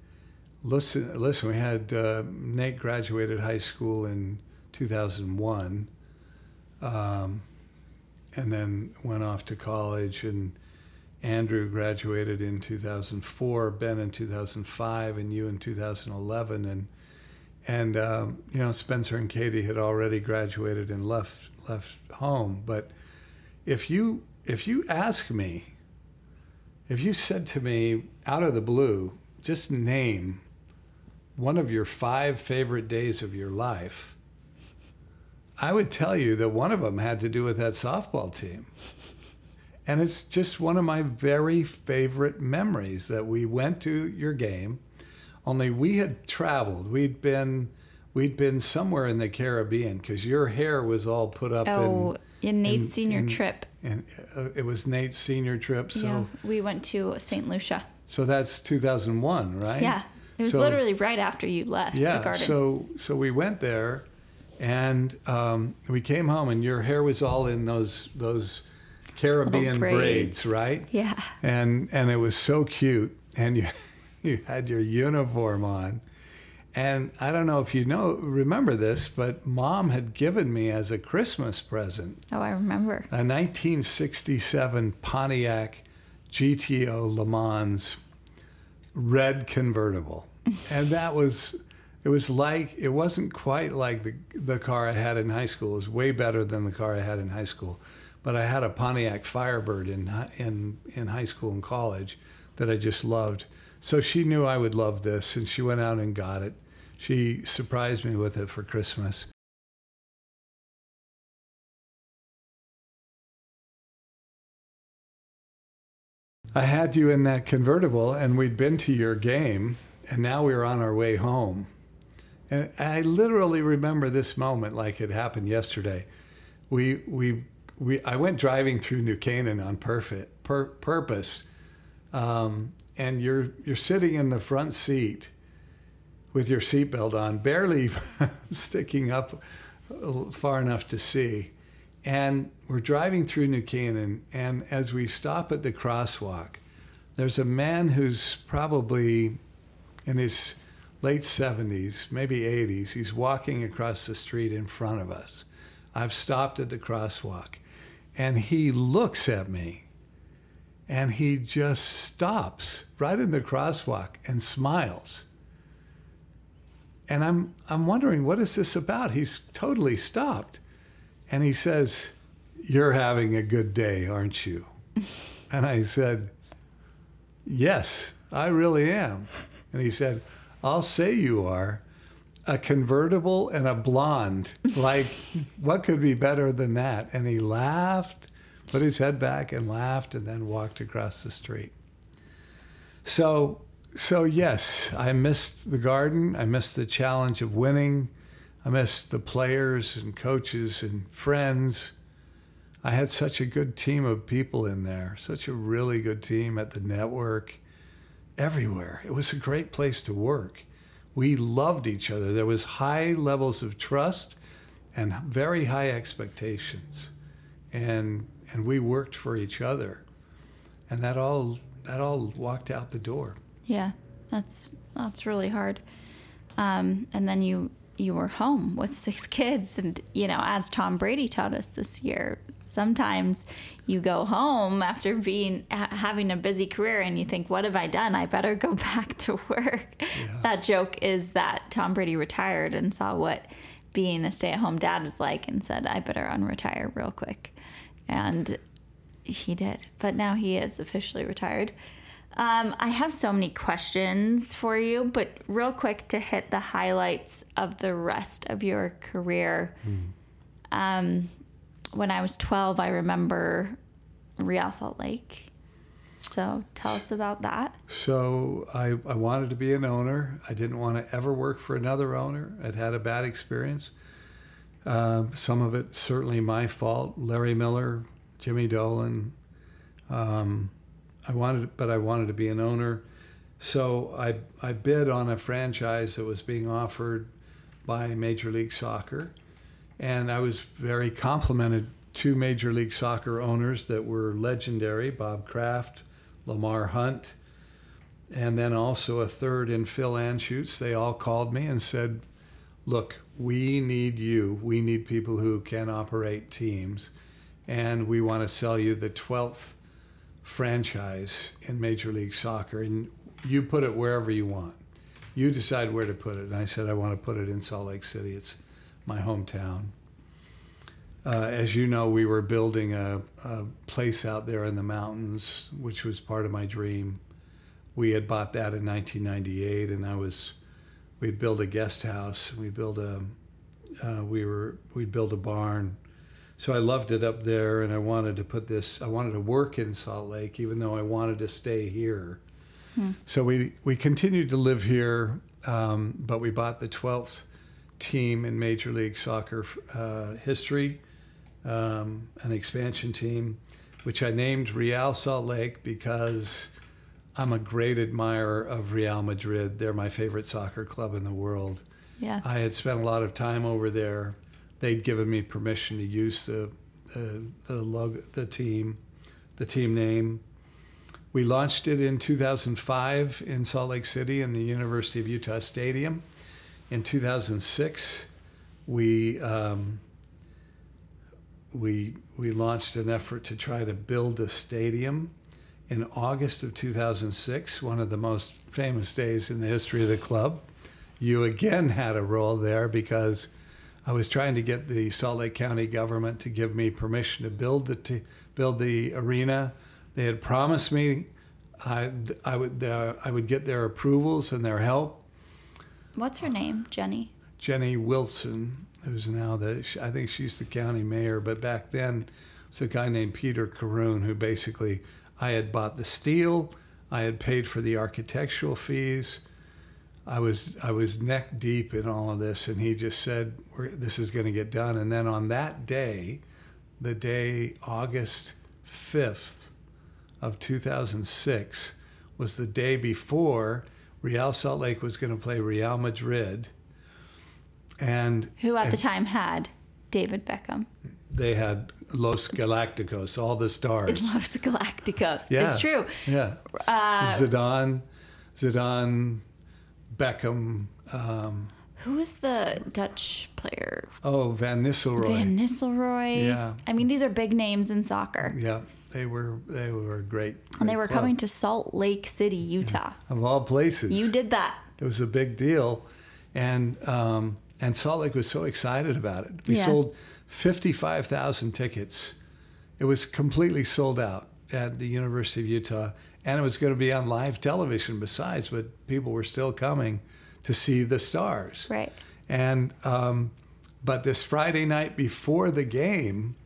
listen listen we had uh, Nate graduated high school in 2001 um, and then went off to college and Andrew graduated in 2004 Ben in 2005 and you in 2011 and and um, you know Spencer and Katie had already graduated and left left home. But if you if you ask me if you said to me out of the blue just name one of your five favorite days of your life i would tell you that one of them had to do with that softball team. And it's just one of my very favorite memories that we went to your game. Only we had traveled. We'd been we'd been somewhere in the caribbean because your hair was all put up Oh, in in Nate's in- senior in- trip. And uh, it was Nate's senior trip. So yeah. We went to St. Lucia. so that's 2001, right? Yeah. It was So- literally right after you left yeah. the garden. So so we went there, and um, we came home, and your hair was all in those those Caribbean braids. braids, right? yeah. and and it was so cute and you <laughs> you had your uniform on and i don't know if you know remember this but mom had given me as a christmas present Oh, I remember. a 1967 pontiac gto le mans red convertible <laughs> and that was it was like it wasn't quite like the the car I had in high school. It was way better than the car I had in high school. But I had a Pontiac Firebird in in in high school and college that I just loved. So she knew I would love this, and she went out and got it. She surprised me with it for Christmas. I had you in that convertible, and we'd been to your game, and now we were on our way home. And I literally remember this moment like it happened yesterday. We we we I went driving through New Canaan on perfect, pur- purpose, um, and you're you're sitting in the front seat with your seatbelt on, barely <laughs> sticking up far enough to see. And we're driving through New Canaan, and as we stop at the crosswalk, there's a man who's probably in his late 70s, maybe 80s. He's walking across the street in front of us. I've stopped at the crosswalk, and he looks at me and he just stops right in the crosswalk and smiles. And I'm, I'm wondering, what is this about? He's totally stopped. And he says, You're having a good day, aren't you? <laughs> and I said, Yes, I really am. And he said, I'll say you are. A convertible and a blonde. Like, <laughs> what could be better than that? And he laughed, put his head back and laughed, and then walked across the street. So, so yes, I missed the garden. I missed the challenge of winning. I missed the players and coaches and friends. I had such a good team of people in there, such a really good team at the network, everywhere. It was a great place to work. We loved each other. There was high levels of trust and very high expectations. And and we worked for each other. And that all that all walked out the door. Yeah. That's that's really hard. Um, and then you you were home with <laughs> six kids and you know as tom brady taught us this year sometimes you go home after being having a busy career and you think what have i done i better go <laughs> back to work yeah. that joke is that tom brady retired and saw what being a stay-at-home dad is like and said i better unretire real quick and he did but now he is officially retired um, I have so many questions for you, but real quick to hit the highlights of the rest of your career. Mm. Um, when I was 12, I remember Real Salt Lake. So tell us about that. So I, I wanted to be an owner. I didn't want to ever work for another owner. I'd had a bad experience. Uh, some of it certainly my fault. Larry Miller, Jimmy Dolan. Um, I wanted, but I wanted to be an owner. So I, I bid on a franchise that was being offered by Major League Soccer and I was very complimented two Major League Soccer owners that were legendary Bob Kraft, Lamar Hunt, and then also a third in Phil Anschutz. They all called me and said, Look, we need you. We need people who can operate teams, and we want to sell you the 12th franchise in Major League Soccer, and you put it wherever you want. You decide where to put it. And I said, I want to put it in Salt Lake City. It's my hometown. Uh, as you know, we were building a, a, place out there in the mountains, which was part of my dream. We had bought that in 1998, and I was, we'd build a guest house. We build a, uh, we were, we'd build a barn. So I loved it up there, and I wanted to put this. I wanted to work in Salt Lake, even though I wanted to stay here. Hmm. So we we continued to live here, um, but we bought the 12th team in Major League Soccer uh, history, um, an expansion team, which I named Real Salt Lake because I'm a great admirer of Real Madrid. They're my favorite soccer club in the world. Yeah. I had spent a lot of time over there. They'd given me permission to use the the the, the team, the team name. We launched it in 2005 in Salt Lake City in the University of Utah Stadium in 2006, we um, we we launched an effort to try to build a stadium. In August of 2006, one of the most famous days in the history of the club, you again had a role there because I was trying to get the Salt Lake County government to give me permission to build the t- build the arena. They had promised me I, I would uh, I would get their approvals and their help What's her name? Jenny. Jenny Wilson, who's now the, I think she's the county mayor, but back then it was a guy named Peter Corroon who basically, I had bought the steel, I had paid for the architectural fees. I was I was neck deep in all of this, and he just said, "This is going to get done." And then on that day, the day August fifth of two thousand six, was the day before Real Salt Lake was going to play Real Madrid. And who at and the time had David Beckham. They had Los Galacticos, all the stars. <laughs> Los Galacticos. Yeah. It's true. Yeah. Uh, Zidane, Zidane, Beckham. Um, Who was the Dutch player? oh, Van Nistelrooy. Van Nistelrooy. Yeah. I mean, these are big names in soccer. yeah, they were they were a great. And they were club. coming to Salt Lake City, Utah. of all places. You did that. It was a big deal, and um, and Salt Lake was so excited about it. We Yeah. sold fifty five thousand tickets. It was completely sold out at the University of Utah, and it was going to be on live television. Besides, but people were still coming to see the stars. Right. And um, but this Friday night before the game,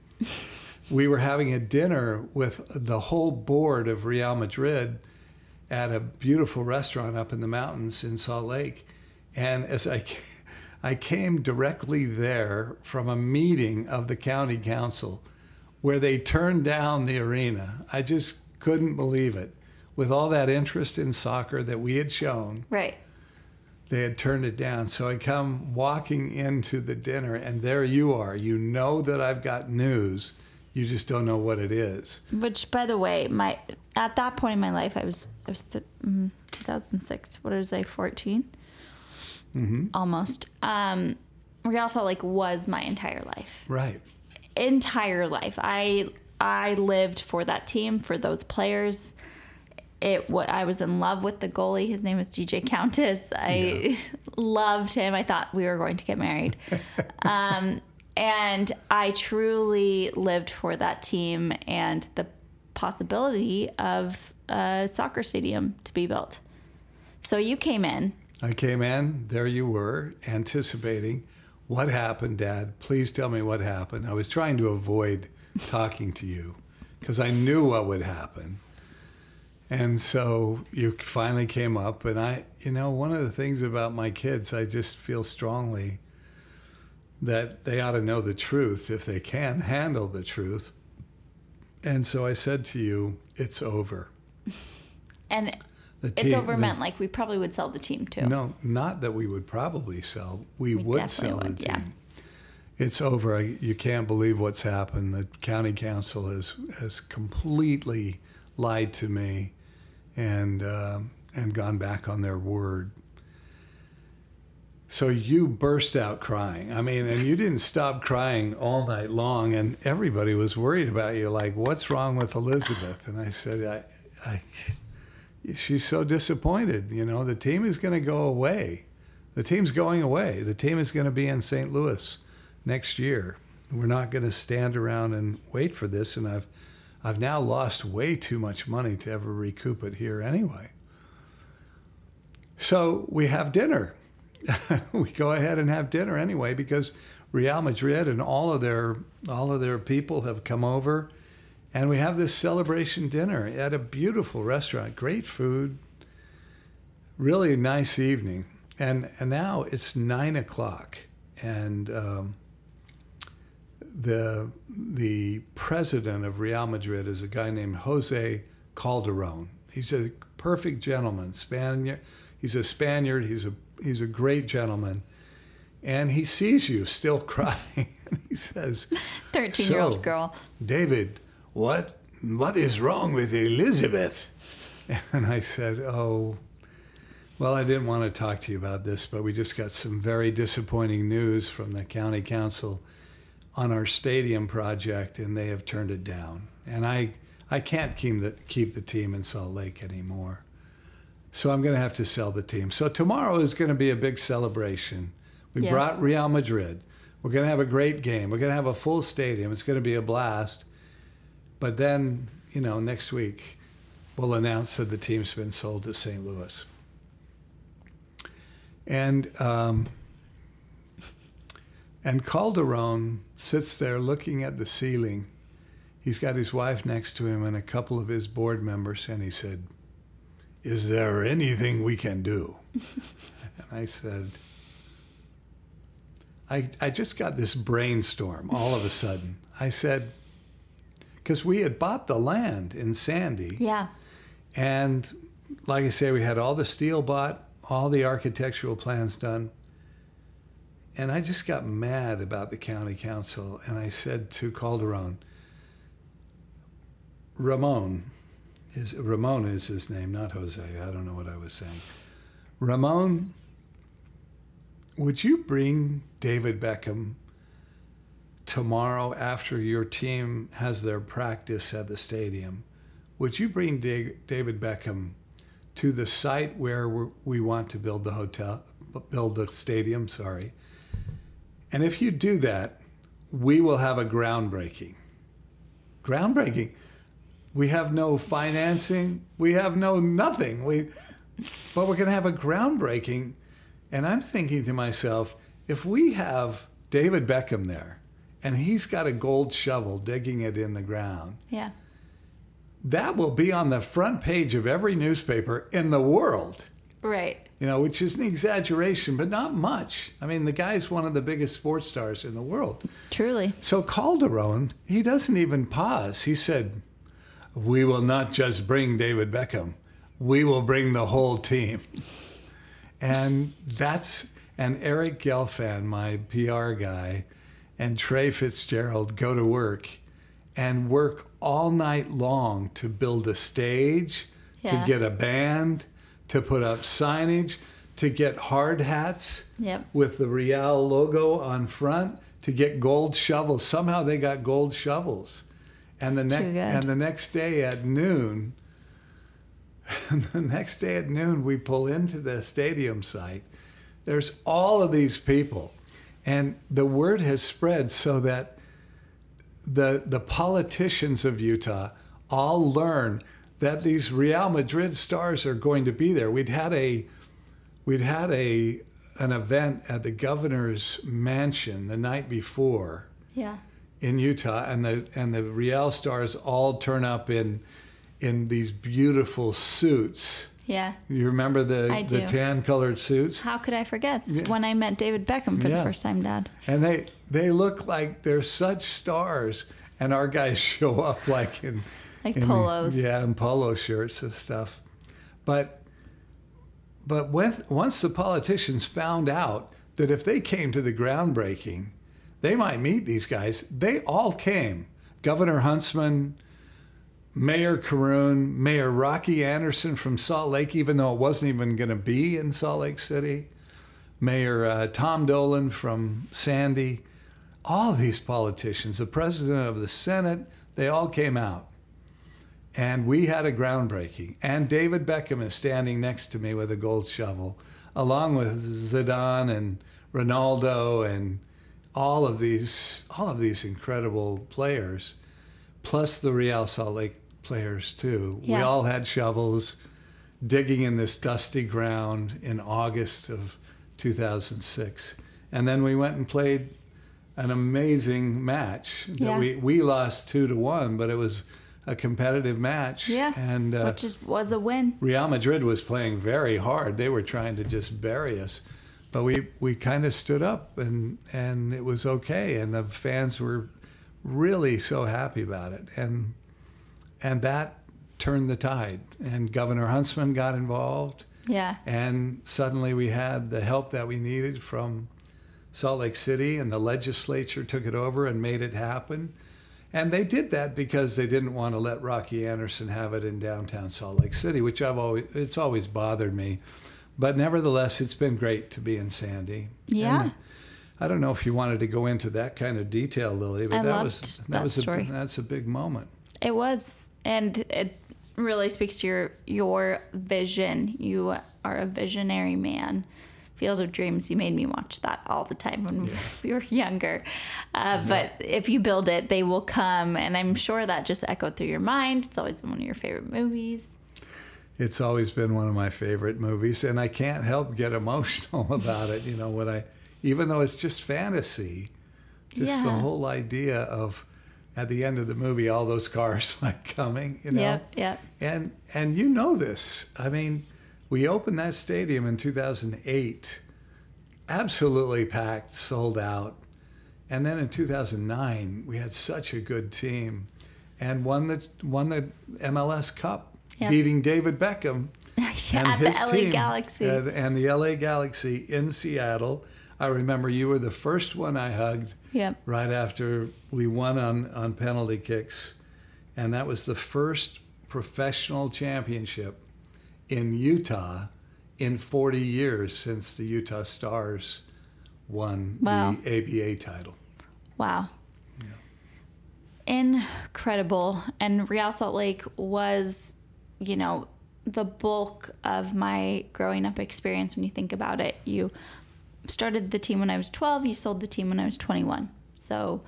we were having a dinner with the whole board of Real Madrid at a beautiful restaurant up in the mountains in Salt Lake. And as I I came directly there from a meeting of the county council where they turned down the arena. I just couldn't believe it. With all that interest in soccer that we had shown, Right. they had turned it down. So I come walking into the dinner, and there you are. You know that I've got news. You just don't know what it is. Which, by the way, my at that point in my life, I was I was th- mm, 2006. What was I? 14. Mm-hmm. Almost. Um, Real Salt Lake was my entire life. Right. Entire life. I I lived for that team for those players. It what I was in love with the goalie. His name was DJ Countess. I <laughs> loved him. I thought we were going to get married. <laughs> um, and I truly lived for that team and the possibility of a soccer stadium to be built. So you came in. I came in, there you were, anticipating what happened, Dad. Please tell me what happened. I was trying to avoid talking to you because I knew what would happen. And so you finally came up, and I, you know, one of the things about my kids, I just feel strongly that they ought to know the truth if they can handle the truth. And so I said to you, it's over. <laughs> And The it's team- over the- meant like we probably would sell the team too. No, not that we would probably sell. We, We would sell the would, yeah. team. It's over. I, you can't believe what's happened. The county council has has completely lied to me, and um and gone back on their word. So you burst out crying. I mean, and you didn't stop crying all night long, and everybody was worried about you. Like, what's wrong with Elizabeth? And I said, I, I she's so disappointed. You know, the team is going to go away. The team's going away. The team is going to be in St. Louis next year. We're not going to stand around and wait for this. And I've, I've now lost way too much money to ever recoup it here anyway. So we have dinner. <laughs> we go ahead and have dinner anyway because Real Madrid and all of their all of their people have come over and we have this celebration dinner at a beautiful restaurant, great food, really nice evening. And, and now it's nine o'clock, and um, the, the president of Real Madrid is a guy named Jose Calderon. He's a perfect gentleman, Spaniard. He's a Spaniard. He's a, he's a great gentleman. And he sees you still <laughs> crying. and he says, 13 year old So- girl. David, what what is wrong with Elizabeth? And I said, Oh, well, I didn't want to talk to you about this, but we just got some very disappointing news from the county council on our stadium project, and they have turned it down. And I I can't keep the keep the team in Salt Lake anymore. So I'm going to have to sell the team. So tomorrow is going to be a big celebration. We Yeah. brought Real Madrid. We're going to have a great game. We're going to have a full stadium. It's going to be a blast. But then, you know, next week we'll announce that the team's been sold to St. Louis. And um, and Calderon sits there looking at the ceiling. He's got his wife next to him and a couple of his board members, and he said, "Is there anything we can do?" <laughs> and I said, I, I just got this brainstorm all of a sudden. I said, because we had bought the land in Sandy, Yeah. and like I say, we had all the steel bought, all the architectural plans done. And I just got mad about the county council, and I said to Calderon, Ramon, is Ramon is his name, not Jose. I don't know what I was saying. Ramon, would you bring David Beckham tomorrow after your team has their practice at the stadium? Would you bring David Beckham to the site where we want to build the hotel, build the stadium? Sorry. And if you do that, we will have a groundbreaking. Groundbreaking. We have no financing. We have no nothing. We, but we're going to have a groundbreaking. And I'm thinking to myself, if we have David Beckham there, and he's got a gold shovel digging it in the ground. Yeah. That will be on the front page of every newspaper in the world. Right. You know, which is an exaggeration, but not much. I mean, the guy's one of the biggest sports stars in the world. Truly. So Calderon, he doesn't even pause. He said, We will not just bring David Beckham, we will bring the whole team. And that's, and Eric Gelfand, my PR guy, and Trey Fitzgerald go to work and work all night long to build a stage, yeah. to get a band, to put up signage, to get hard hats yep. with the Real logo on front, to get gold shovels. Somehow they got gold shovels. And the next and the next day at noon, <laughs> the next day at noon we pull into the stadium site. There's all of these people and the word has spread so that the, the politicians of Utah all learn that these Real Madrid stars are going to be there. We'd had a we'd had a an event at the governor's mansion the night before. Yeah. In Utah, and the and the Real stars all turn up in in these beautiful suits yeah. You remember the the tan colored suits? How could I forget? Yeah. When I met David Beckham for yeah. the first time, Dad. And they they look like they're such stars, and our guys <laughs> show up like in <laughs> like polos. Yeah, in polo shirts and stuff. But but when once the politicians found out that if they came to the groundbreaking, they might meet these guys. They all came. Governor Huntsman, Mayor Corroon, Mayor Rocky Anderson from Salt Lake, even though it wasn't even going to be in Salt Lake City, Mayor uh, Tom Dolan from Sandy, all these politicians, the president of the Senate, they all came out. And we had a groundbreaking. And David Beckham is standing next to me with a gold shovel, along with Zidane and Ronaldo and all of these all of these incredible players, plus the Real Salt Lake players too. Yeah. We all had shovels digging in this dusty ground in August of 2006. And then we went and played an amazing match that yeah. we, we lost two to one, but it was a competitive match. Yeah. And uh, which is, was a win. Real Madrid was playing very hard. They were trying to just bury us. But we, we kind of stood up and, and it was okay. And the fans were really so happy about it. And and that turned the tide. And Governor Huntsman got involved. Yeah. And suddenly we had the help that we needed from Salt Lake City, and the legislature took it over and made it happen. And they did that because they didn't want to let Rocky Anderson have it in downtown Salt Lake City, which I've always it's always bothered me. But nevertheless, it's been great to be in Sandy. Yeah. And I don't know if you wanted to go into that kind of detail, Lily, but I that was that, that was story. a, that's a big moment. It was and it really speaks to your your vision. You are a visionary man. Field of Dreams, you made me watch that all the time when yeah. <laughs> we were younger. Uh, But if you build it, they will come. And I'm sure that just echoed through your mind. It's always been one of your favorite movies. It's always been one of my favorite movies. And I can't help get emotional <laughs> about it. You know, when I, even though it's just fantasy, just yeah. the whole idea of at the end of the movie all those cars <laughs> like coming you know yep, yep. and and you know this i mean we opened that stadium in 2008 absolutely packed sold out and then in 2009 we had such a good team and won the won the mls cup yep. beating david beckham <laughs> yeah, and his the LA team, Galaxy. Uh, and the LA Galaxy in Seattle. I remember you were the first one I hugged Yep. Right after we won on, on penalty kicks. And that was the first professional championship in Utah in 40 years since the Utah Stars won Wow. the ABA title. Wow. Incredible. And Real Salt Lake was, you know, the bulk of my growing up experience when you think about it. You started the team when I was 12, you sold the team when I was 21. So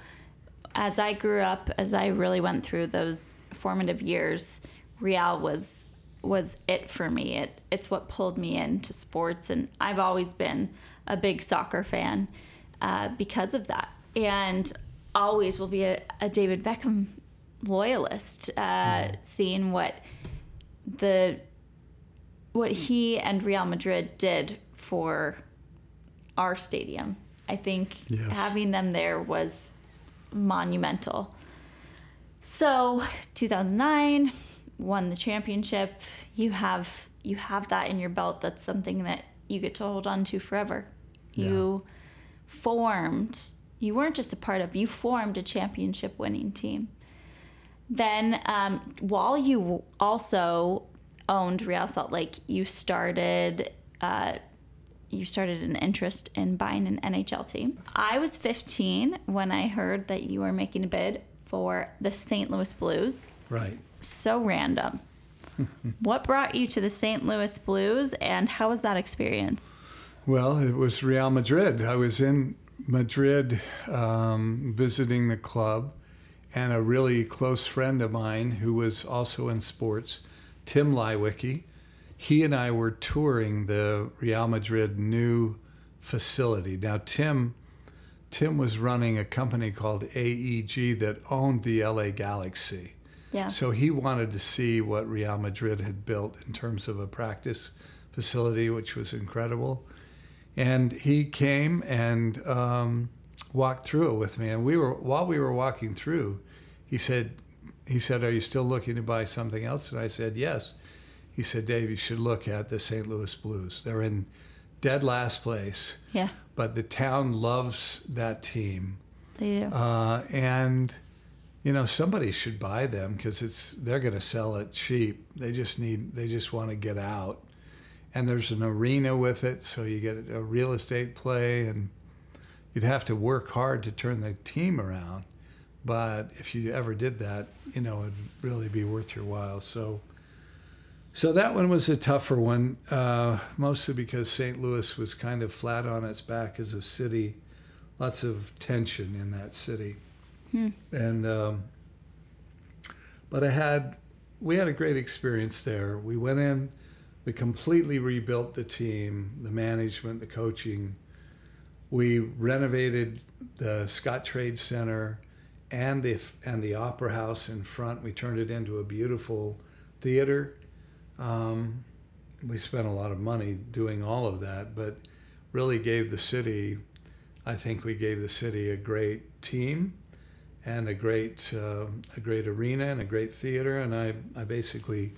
as I grew up, as I really went through those formative years, Real was was it for me. It it's what pulled me into sports, and I've always been a big soccer fan uh, because of that, and always will be a, a David Beckham loyalist. Uh, Seeing what the what he and Real Madrid did for our stadium, I think Yes. having them there was monumental. So, 2009 won the championship. You have you have that in your belt. That's something that you get to hold on to forever. You formed. You weren't just a part of. You formed a championship winning team. Then, um, while you also owned Real Salt Lake, you started. Uh, you started an interest in buying an NHL team. I was 15 when I heard that you were making a bid for the St. Louis Blues. Right. So random. <laughs> what brought you to the St. Louis Blues and how was that experience? Well, it was Real Madrid. I was in Madrid um, visiting the club, and a really close friend of mine who was also in sports, Tim Leiweke, he and I were touring the Real Madrid new facility. Now, Tim, Tim was running a company called AEG that owned the LA Galaxy. Yeah. So he wanted to see what Real Madrid had built in terms of a practice facility, which was incredible. And he came and um, walked through it with me. And we were while we were walking through, he said, he said, "Are you still looking to buy something else?" And I said, "Yes." He said, "Dave, you should look at the St. Louis Blues. They're in dead last place, yeah, but the town loves that team." they do. uh, and you know somebody should buy them because it's they're going to sell it cheap. They just need they just want to get out, and there's an arena with it, so you get a real estate play, and you'd have to work hard to turn the team around. But if you ever did that, you know, it'd really be worth your while. So. So that one was a tougher one, uh, mostly because St. Louis was kind of flat on its back as a city. Lots of tension in that city, and um, but I had we had a great experience there. We went in, we completely rebuilt the team, the management, the coaching. We renovated the Scottrade Center and the and the Opera House in front. We turned it into a beautiful theater. Um, we spent a lot of money doing all of that, but really gave the city, I think we gave the city a great team and a great uh, a great arena and a great theater, and I, I basically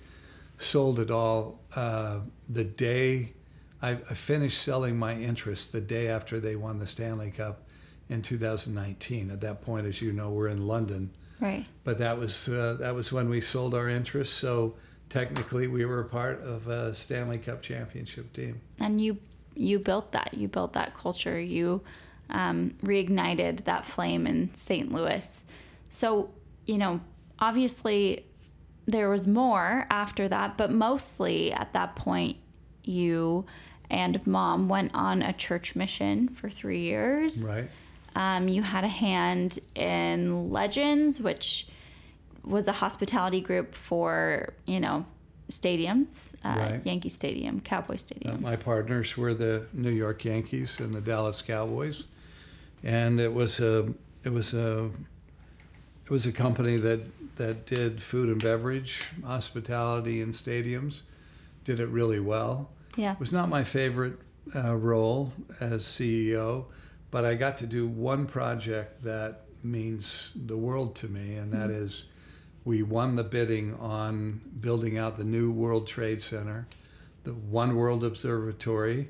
sold it all uh, the day I, I finished selling my interest the day after they won the Stanley Cup in 2019. At that point, as you know, we're in London right. but that was uh, that was when we sold our interest. So technically, we were a part of a Stanley Cup championship team. And you you built that. You built that culture. You um, reignited that flame in St. Louis. So you know, obviously, there was more after that, but mostly at that point, you and mom went on a church mission for three years. Right. Um, you had a hand in Legends, which was a hospitality group for you know stadiums, uh, Right. Yankee Stadium, Cowboy Stadium. My partners were the New York Yankees and the Dallas Cowboys, and it was a it was a it was a company that that did food and beverage, hospitality in stadiums, did it really well. yeah, It was not my favorite uh, role as CEO, but I got to do one project that means the world to me, and that is we won the bidding on building out the new World Trade Center, the One World Observatory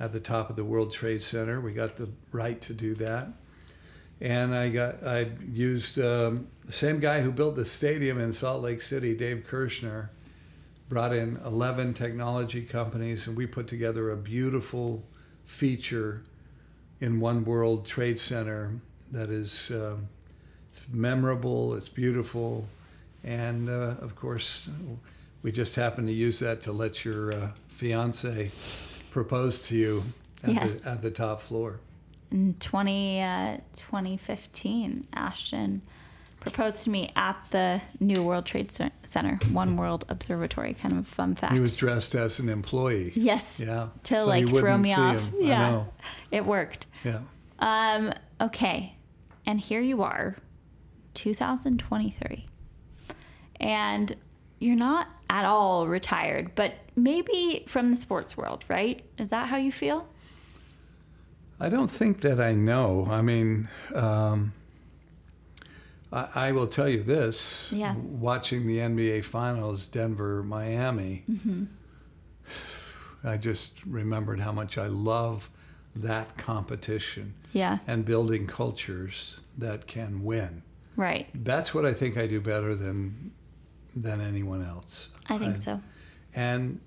at the top of the World Trade Center. We got the right to do that. And I got I used um, the same guy who built the stadium in Salt Lake City, Dave Kirshner, brought in 11 technology companies and we put together a beautiful feature in One World Trade Center that is um, it's memorable, it's beautiful, and uh, of course, we just happened to use that to let your uh, fiance propose to you at, Yes. the, at the top floor. In 20, uh, 2015, Ashton proposed to me at the New World Trade Center, One World Observatory. Kind of a fun fact. He was dressed as an employee. yes. Yeah. To So like throw me off. him. Yeah. It worked. Yeah. Um, okay. And here you are, 2023. And you're not at all retired, but maybe from the sports world, right? Is that how you feel? I don't think that I know. I mean, um, I, I will tell you this. Yeah. Watching the NBA Finals, Denver, Miami, Mm-hmm. I just remembered how much I love that competition Yeah. and building cultures that can win. Right. That's what I think I do better than than anyone else. I think so. And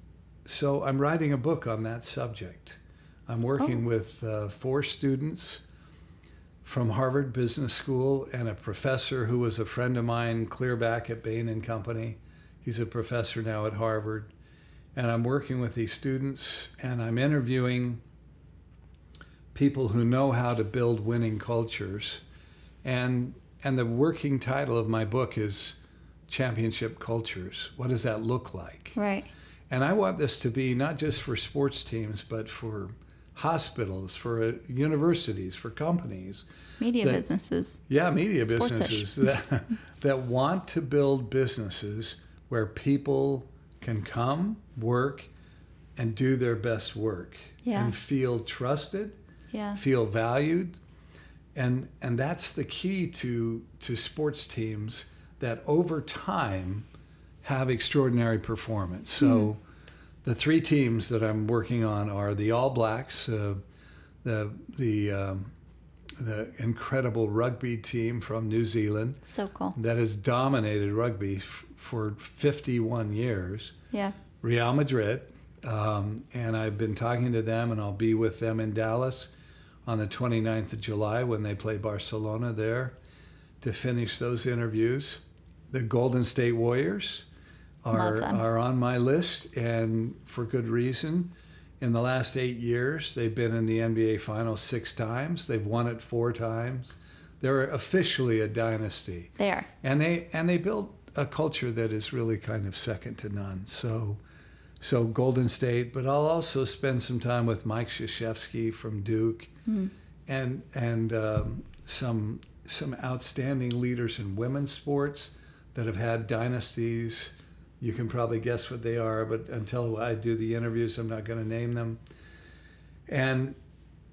so I'm writing a book on that subject. I'm working Oh. with uh, four students from Harvard Business School and a professor who was a friend of mine clear back at Bain and Company. He's a professor now at Harvard. And I'm working with these students and I'm interviewing people who know how to build winning cultures. And and the working title of my book is Championship Cultures. What does that look like? Right. And I want this to be not just for sports teams, but for hospitals, for uh, universities, for companies. Media That- businesses. Yeah, media Sports-ish. businesses that, <laughs> that want to build businesses where people can come, work, and do their best work Yeah. and feel trusted, Yeah. feel valued. And, and that's the key to, to sports teams that over time have extraordinary performance. So the three teams that I'm working on are the All Blacks, uh, the, the, um, the incredible rugby team from New Zealand So cool. that has dominated rugby f- for 51 years. Yeah. Real Madrid, um, and I've been talking to them, and I'll be with them in Dallas on the 29th of July when they play Barcelona there to finish those interviews. The Golden State Warriors are are on my list, and for good reason. In the last eight years, they've been in the NBA Finals six times. They've won it four times. They're officially a dynasty They are. and they and they built a culture that is really kind of second to none. So, so Golden State, but I'll also spend some time with Mike Krzyzewski from Duke, and and um, some some outstanding leaders in women's sports that have had dynasties. You can probably guess what they are, but until I do the interviews, I'm not going to name them. And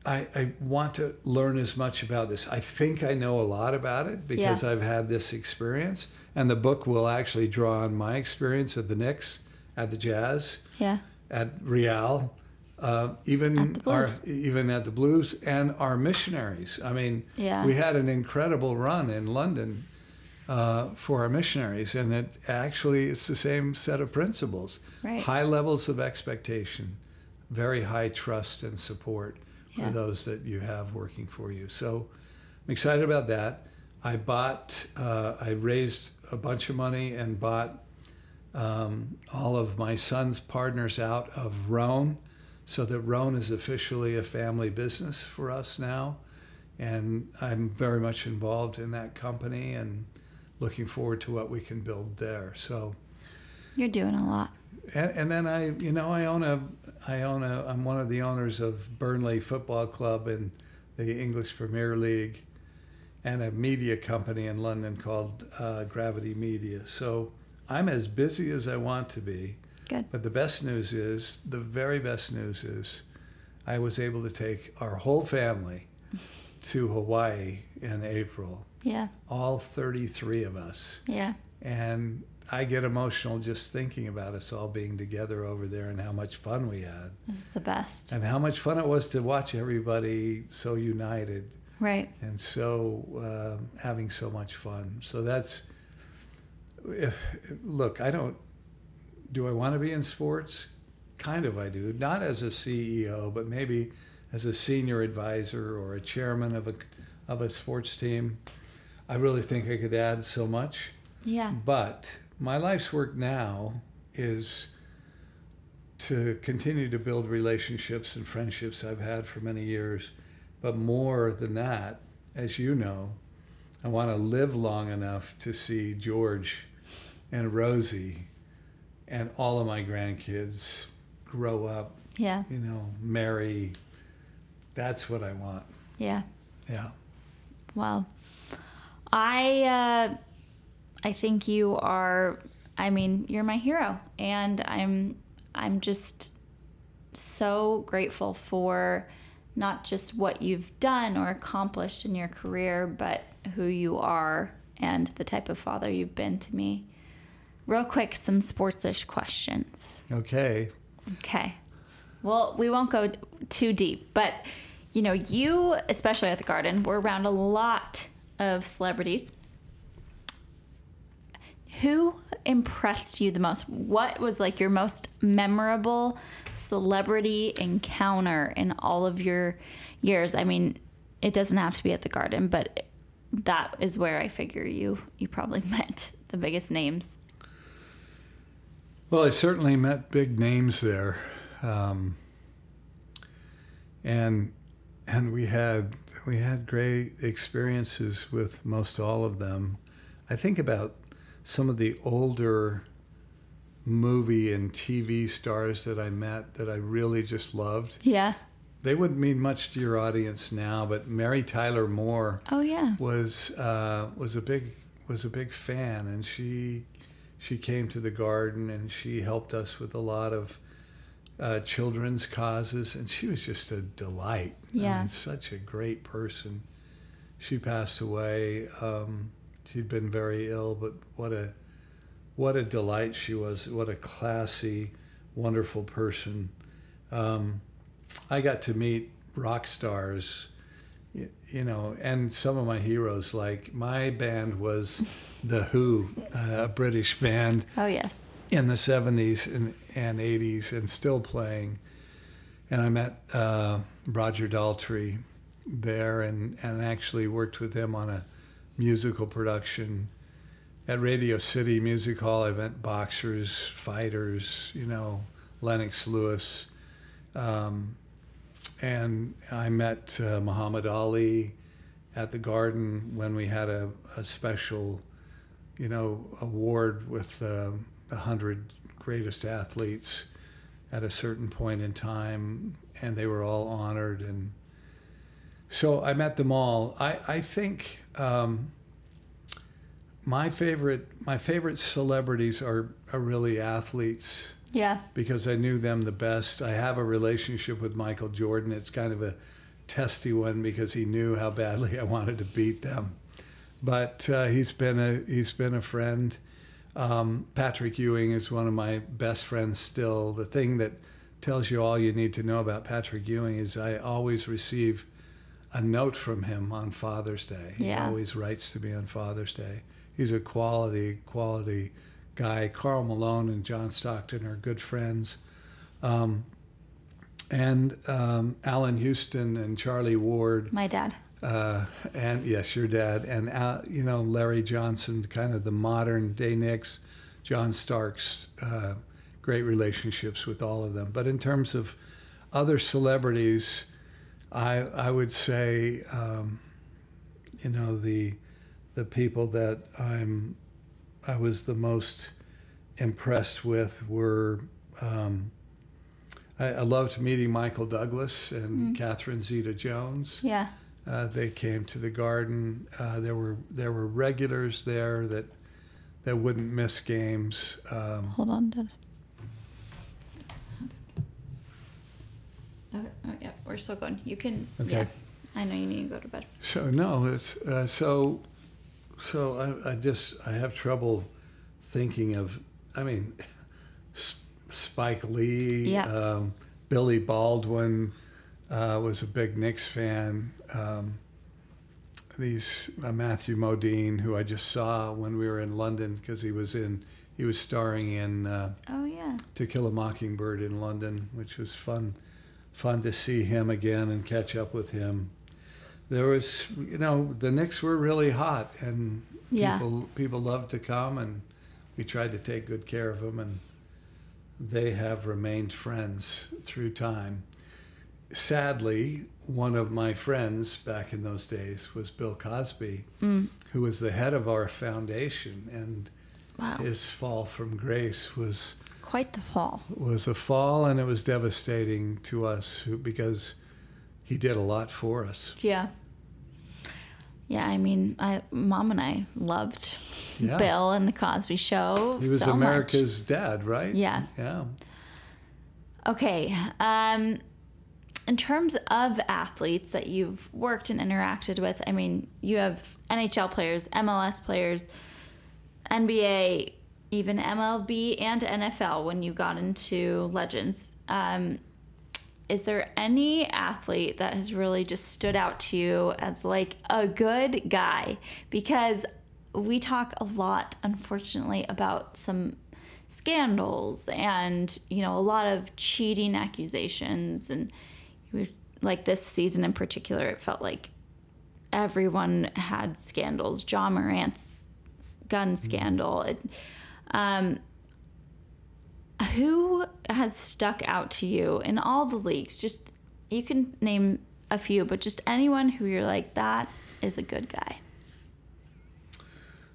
I, I want to learn as much about this. I think I know a lot about it because Yeah. I've had this experience. And the book will actually draw on my experience at the Knicks, at the Jazz, Yeah. at Real, uh, even At the our Blues. even at the Blues and our missionaries. I mean, Yeah. we had an incredible run in London uh, for our missionaries, and it actually it's the same set of principles: Right. high levels of expectation, very high trust and support Yeah. for those that you have working for you. So I'm excited about that. I bought, uh, I raised a bunch of money and bought um, all of my son's partners out of Rhone, so that Rhone is officially a family business for us now. And I'm very much involved in that company and looking forward to what we can build there. So, You're doing a lot. and, and then I, you know, I own a, I own a, I'm one of the owners of Burnley Football Club in the English Premier League, and a media company in London called uh, Gravity Media. So I'm as busy as I want to be. Good. But the best news is, the very best news is, I was able to take our whole family <laughs> to Hawaii in April, Yeah. all 33 of us. Yeah. And I get emotional just thinking about us all being together over there and how much fun we had. This is the best. And how much fun it was to watch everybody so united Right. and so um having so much fun. So that's, if, look, I don't, do I want to be in sports? Kind of I do. Not as a CEO, but maybe as a senior advisor or a chairman of a of a sports team. I really think I could add so much. Yeah. But my life's work now is to continue to build relationships and friendships I've had for many years. But more than that, as you know, I want to live long enough to see George and Rosie and all of my grandkids grow up, Yeah. you know, marry. That's what I want. Yeah. Yeah. Well, I uh, I think you are. I mean, you're my hero, and I'm I'm just so grateful for not just what you've done or accomplished in your career, but who you are and the type of father you've been to me. Real quick, some sportsish questions. Okay. Okay. Well, we won't go too deep, but you know, you, especially at the garden, were around a lot of celebrities. Who impressed you the most? What was like your most memorable celebrity encounter in all of your years? I mean, it doesn't have to be at the garden, but that is where I figure you you probably <laughs> met the biggest names. Well, I certainly met big names there, um, and and we had we had great experiences with most all of them. I think about some of the older movie and TV stars that I met that I really just loved. Yeah. They wouldn't mean much to your audience now, but Mary Tyler Moore Oh yeah. was uh, was a big was a big fan, and she she came to the garden and she helped us with a lot of uh, children's causes, and she was just a delight. I Yeah. mean, such a great person. She passed away. Um, she'd been very ill, but what a what a delight she was. What a classy, wonderful person. Um, I got to meet rock stars you know, and some of my heroes, like my band was The Who, <laughs> a British band Oh yes. In the 70s and, and 80s and still playing. And I met uh, Roger Daltrey there and, and actually worked with him on a musical production. At Radio City Music Hall, I met boxers, fighters, you know, Lennox Lewis. Um, and I met uh, Muhammad Ali at the Garden when we had a, a special, you know, award with uh, the hundred greatest athletes at a certain point in time, and they were all honored. And so I met them all. I I think um, my favorite my favorite celebrities are are really athletes Yeah. because I knew them the best. I have a relationship with Michael Jordan. It's kind of a testy one because he knew how badly I wanted to beat them. But uh, he's been a he's been a friend. Um, Patrick Ewing is one of my best friends still. The thing that tells you all you need to know about Patrick Ewing is I always receive a note from him on Father's Day. He always writes to me on Father's Day. He's a quality, quality guy. Karl Malone and John Stockton are good friends. Um, and um, Allan Houston and Charlie Ward, My dad. Uh, and yes, your dad, and uh, you know Larry Johnson, kind of the modern day Knicks. John Starks, uh, great relationships with all of them. But in terms of other celebrities, I I would say, um, you know the the people that I'm I was the most impressed with were. Um, I, I loved meeting Michael Douglas and Catherine Zeta-Jones. Yeah. Uh, they came to the garden. Uh, there were there were regulars there that that wouldn't miss games. Um, Hold on, Dad. Okay. Oh, yeah, we're still going. You can. Okay. Yeah. I know you need to go to bed. so no, it's uh, so so I, I just I have trouble thinking of. I mean, S- Spike Lee, Yeah. um, Billy Baldwin uh, was a big Knicks fan. Um, these uh, Matthew Modine, who I just saw when we were in London because he was in he was starring in. Uh, Oh yeah. To Kill a Mockingbird in London, which was fun, fun to see him again and catch up with him. There was, you know, the Knicks were really hot, and Yeah. people people loved to come, and we tried to take good care of them, and they have remained friends through time. Sadly, one of my friends back in those days was Bill Cosby, who was the head of our foundation, and Wow. his fall from grace was Quite the fall. was a fall, and it was devastating to us because he did a lot for us. Yeah. Yeah, I mean, I, mom and I loved Yeah. Bill and the Cosby Show. He was so much. America's dad, right? Yeah. Yeah. Okay. Um, in terms of athletes that you've worked and interacted with, I mean, you have NHL players, MLS players, NBA, even MLB and NFL when you got into Legends. Um, is there any athlete that has really just stood out to you as like a good guy? Because we talk a lot, unfortunately, about some scandals and you know a lot of cheating accusations and like this season in particular it felt like everyone had scandals. Ja Morant's gun scandal. It, um, who has stuck out to you in all the leagues? Just you can name a few but just anyone who you're like that is a good guy.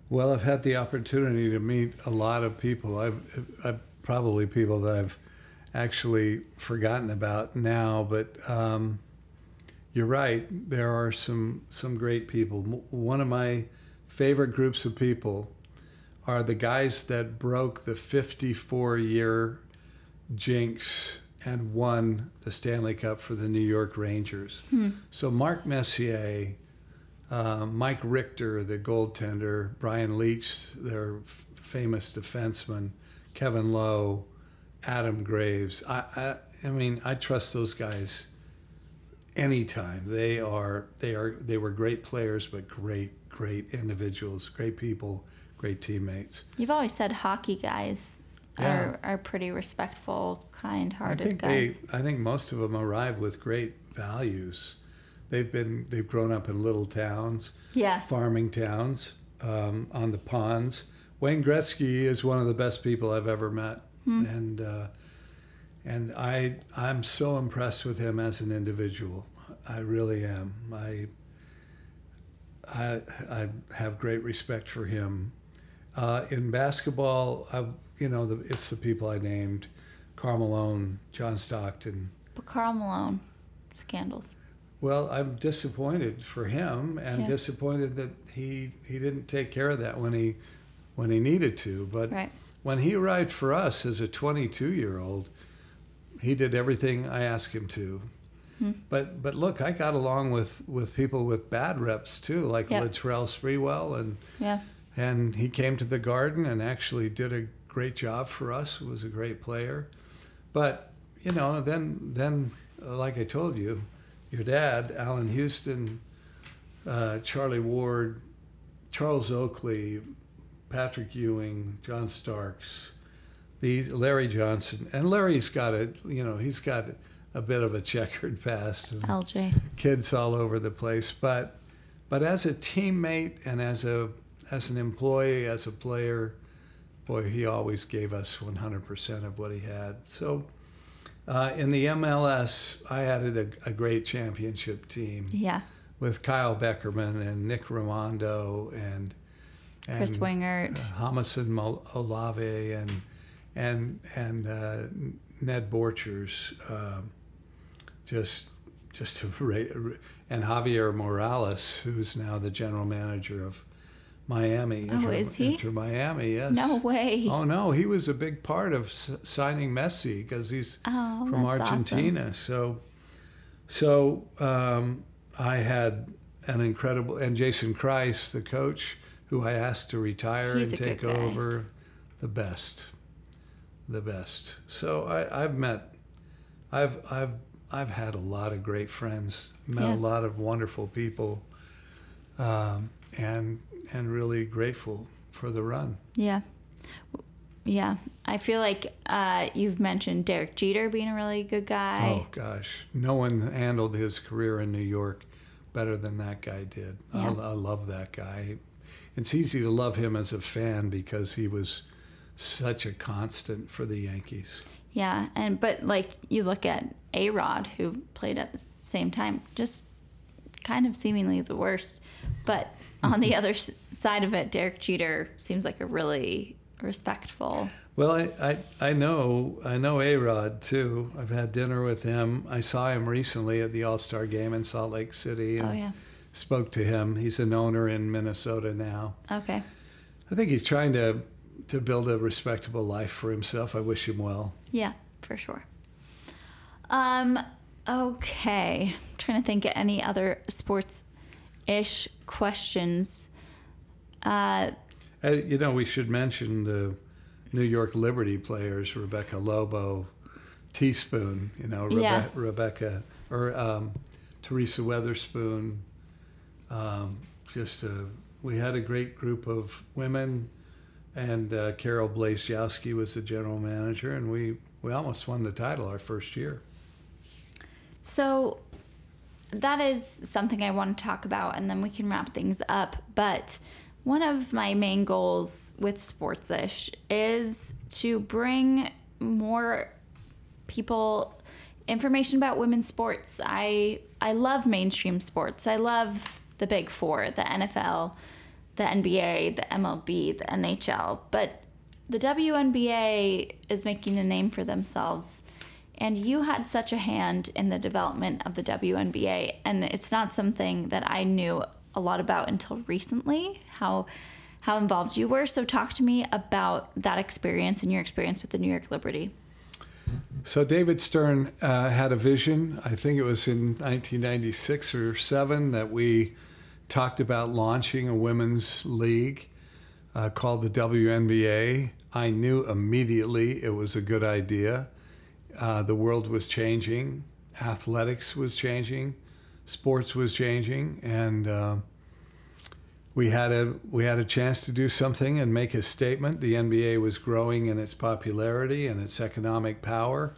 Well, I've had the opportunity to meet a lot of people. I've, I've probably people that I've actually forgotten about now, but um, you're right. There are some some great people. One of my favorite groups of people are the guys that broke the 54 year jinx and won the Stanley Cup for the New York Rangers. So Mark Messier, uh, Mike Richter, the goaltender, Brian Leetch, their f- famous defenseman, Kevin Lowe, Adam Graves. I, I, I mean, I trust those guys anytime. They are, they are, they were great players, but great, great individuals, great people, great teammates. you've always said hockey guys Yeah. are, are pretty respectful kind-hearted I think guys they, I think most of them arrive with great values. They've been, they've grown up in little towns. yeah farming towns um, on the ponds. Wayne Gretzky is one of the best people I've ever met, and uh, and I I'm so impressed with him as an individual. I really am. I I, I have great respect for him. Uh, in basketball, I, you know, the, it's the people I named: Karl Malone, John Stockton, But Karl Malone, scandals. Well, I'm disappointed for him, and Yeah. disappointed that he he didn't take care of that when he when he needed to. But Right. When he arrived for us as a 22 year old, he did everything I asked him to. Hmm. But but look, I got along with with people with bad reps too, like Yeah. Latrell Sprewell, and Yeah. and he came to the Garden and actually did a great job for us. Was a great player, but you know, then then uh, like I told you, your dad, Allan Houston, uh, Charlie Ward, Charles Oakley, Patrick Ewing, John Starks, these Larry Johnson, and Larry's got a you know he's got a bit of a checkered past. And, LJ. kids all over the place. But but as a teammate and as a as an employee, as a player, boy, he always gave us 100% of what he had. So uh, in the MLS, I had a, a great championship team Yeah. with Kyle Beckerman and Nick Rimando and, and Chris Wingert. Jamison Mo- Olave and and and uh, Nat Borchers, um, just just <laughs> a and Javier Morales, who's now the general manager of Miami. Oh, is he? Inter Miami, yes. No way. Oh no, he was a big part of s- signing Messi because he's Oh, from that's awesome. Argentina. So, so um, I had an incredible and Jason Kreis, the coach, who I asked to retire He's and take over, the best, the best. So I, I've met, I've I've I've had a lot of great friends, met Yeah. a lot of wonderful people, um, and and really grateful for the run. Yeah. Yeah, I feel like uh, you've mentioned Derek Jeter being a really good guy. Oh gosh, no one handled his career in New York better than that guy did. Yeah. I, I love that guy. It's easy to love him as a fan because he was such a constant for the Yankees. Yeah, and but like you look at A Rod, who played at the same time, just kind of seemingly the worst. But on the <laughs> other side of it, Derek Jeter seems like a really respectful. Well, I, I, I know I know A Rod too. I've had dinner with him. I saw him recently at the All Star game in Salt Lake City oh, and Oh yeah. Spoke to him. He's an owner in Minnesota now. Okay. I think he's trying to to build a respectable life for himself. I wish him well. Yeah, for sure. Um. Okay. I'm trying to think of any other sports-ish questions. Uh, Uh, you know, we should mention the New York Liberty players, Rebecca Lobo, Teaspoon, you know, Rebe- Yeah. Rebecca, or um, Teresa Weatherspoon. Um, just a, we had a great group of women, and uh, Carol Blazejowski was the general manager, and we, we almost won the title our first year. So that is something I want to talk about, and then we can wrap things up. But one of my main goals with Sportsish is to bring more people information about women's sports. I I love mainstream sports. I love the big four: the NFL, the NBA, the MLB, the NHL. But the WNBA is making a name for themselves. And you had such a hand in the development of the WNBA. And it's not something that I knew a lot about until recently, how how involved you were. So talk to me about that experience and your experience with the New York Liberty. So David Stern uh, had a vision. I think it was in 1996 or seven that we talked about launching a women's league uh, called the WNBA. I knew immediately it was a good idea. Uh, the world was changing, athletics was changing, sports was changing, and uh, we had a we had a chance to do something and make a statement. The NBA was growing in its popularity and its economic power,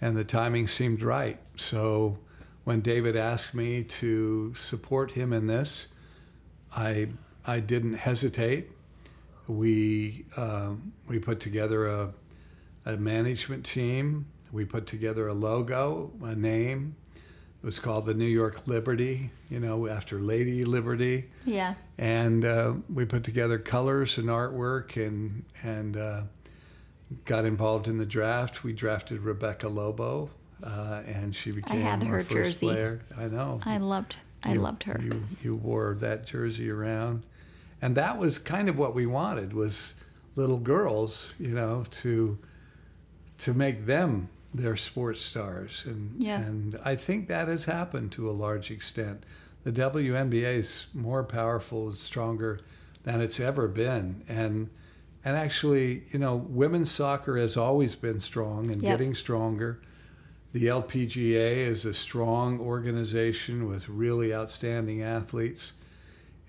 and the timing seemed right. So when David asked me to support him in this, I I didn't hesitate. We um, we put together a a management team. We put together a logo, a name. It was called the New York Liberty, you know, after Lady Liberty Yeah. and uh, we put together colors and artwork and and uh, got involved in the draft. We drafted Rebecca Lobo, uh, and she became had our first jersey. player. I know. I loved I You- loved her. You you wore that jersey around, and that was kind of what we wanted was little girls, you know, to to make them their sports stars, and Yeah. and I think that has happened to a large extent. The WNBA is more powerful, stronger than it's ever been, and and actually, you know, women's soccer has always been strong and Yep. getting stronger. The LPGA is a strong organization with really outstanding athletes.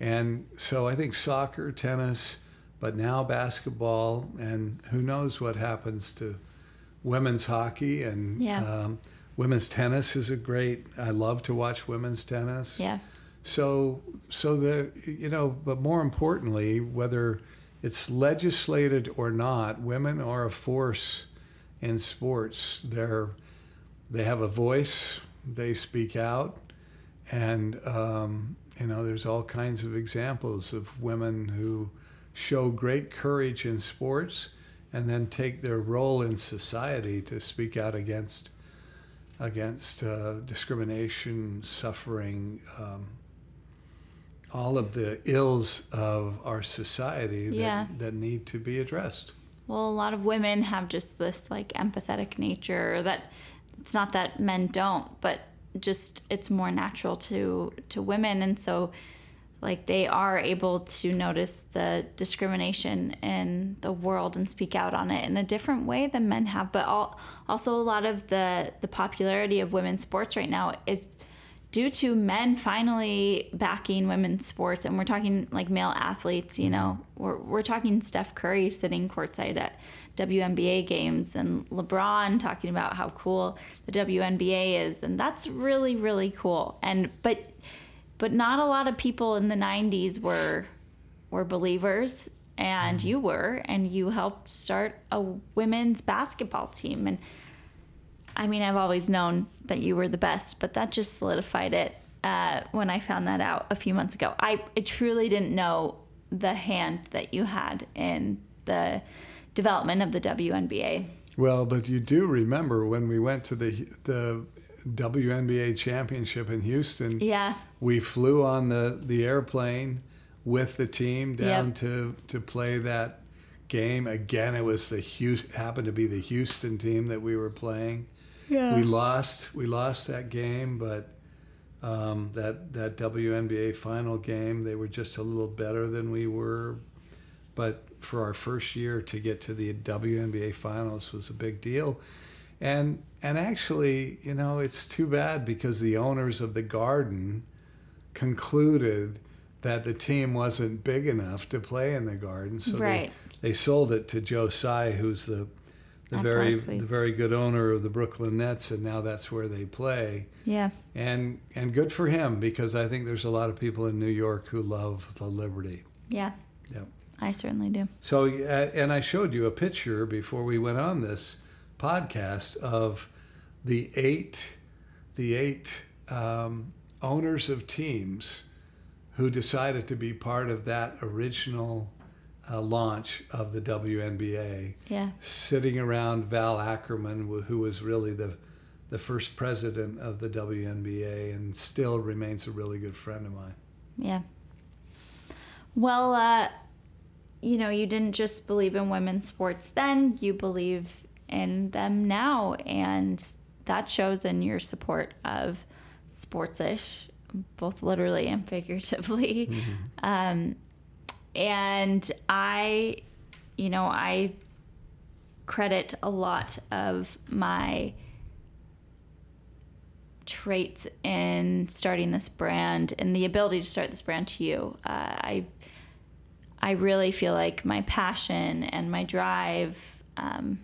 And so I think soccer, tennis, but now basketball, and who knows what happens to women's hockey and Yeah. um, women's tennis is a great. I love to watch women's tennis. Yeah. So, so the you know, but more importantly, whether it's legislated or not, women are a force in sports. They're they have a voice. They speak out, and um, you know, there's all kinds of examples of women who show great courage in sports and then take their role in society to speak out against against uh, discrimination, suffering, um, all of the ills of our society that, Yeah. that need to be addressed. Well, a lot of women have just this like empathetic nature that it's not that men don't, but just it's more natural to to women and so like they are able to notice the discrimination in the world and speak out on it in a different way than men have but all, also a lot of the the popularity of women's sports right now is due to men finally backing women's sports, and we're talking like male athletes, you know, mm-hmm. we're, we're talking Steph Curry sitting courtside at WNBA games and LeBron talking about how cool the WNBA is. And that's really, really cool. And, but, but not a lot of people in the 90s were, were believers and you were, and you helped start a women's basketball team. And, I mean, I've always known that you were the best, but that just solidified it uh, when I found that out a few months ago. I, I truly didn't know the hand that you had in the development of the WNBA. Well, but you do remember when we went to the the WNBA championship in Houston. Yeah. We flew on the, the airplane with the team down Yep. to, to play that game. Again, it was the Houston, happened to be the Houston team that we were playing. Yeah. We lost. We lost that game, but um, that that WNBA final game, they were just a little better than we were. But for our first year to get to the WNBA finals was a big deal, and and actually, you know, it's too bad because the owners of the Garden concluded that the team wasn't big enough to play in the Garden, so Right. they they sold it to Joe Tsai, who's the the At very Barclays. the very good owner of the Brooklyn Nets, and now that's where they play. Yeah. And and good for him because I think there's a lot of people in New York who love the Liberty. Yeah. Yep. I certainly do. So uh, and I showed you a picture before we went on this podcast of the eight the eight um, owners of teams who decided to be part of that original uh, launch of the WNBA Yeah. sitting around Val Ackerman, who was really the the first president of the WNBA and still remains a really good friend of mine. Yeah. Well, uh, you know, you didn't just believe in women's sports then, you believe in them now. And that shows in your support of sportsish, both literally and <laughs> figuratively. Um, and I, you know, I credit a lot of my traits in starting this brand and the ability to start this brand to you. Uh, I I really feel like my passion and my drive. Um,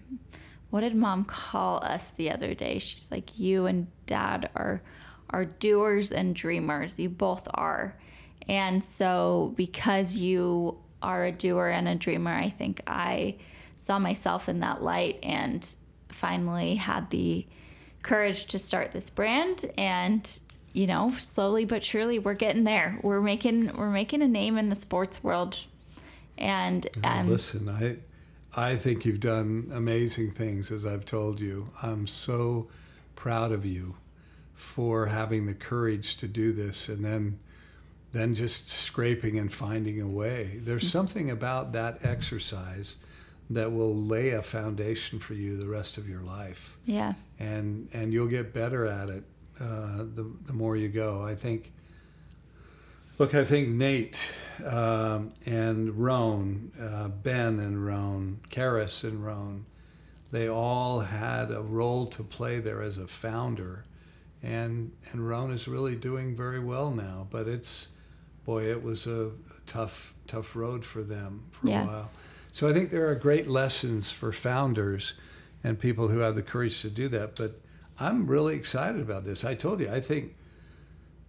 what did mom call us the other day? She's like, "You and dad are are doers and dreamers. You both are." And so, because you are a doer and a dreamer, I think I saw myself in that light and finally had the courage to start this brand and you know slowly but surely we're getting there we're making we're making a name in the sports world and um, Listen, I I think you've done amazing things as I've told you. I'm so proud of you for having the courage to do this and then then just scraping and finding a way. There's something about that exercise that will lay a foundation for you the rest of your life. yeah and and you'll get better at it uh, the the more you go. I think. Look, I think Nate um, and Rhone, uh, Ben and Rhone, Karis and Rhone, they all had a role to play there as a founder, and and Rhone is really doing very well now. But it's, boy, it was a, tough tough road for them for Yeah. a while. So I think there are great lessons for founders and people who have the courage to do that. But I'm really excited about this. I told you, I think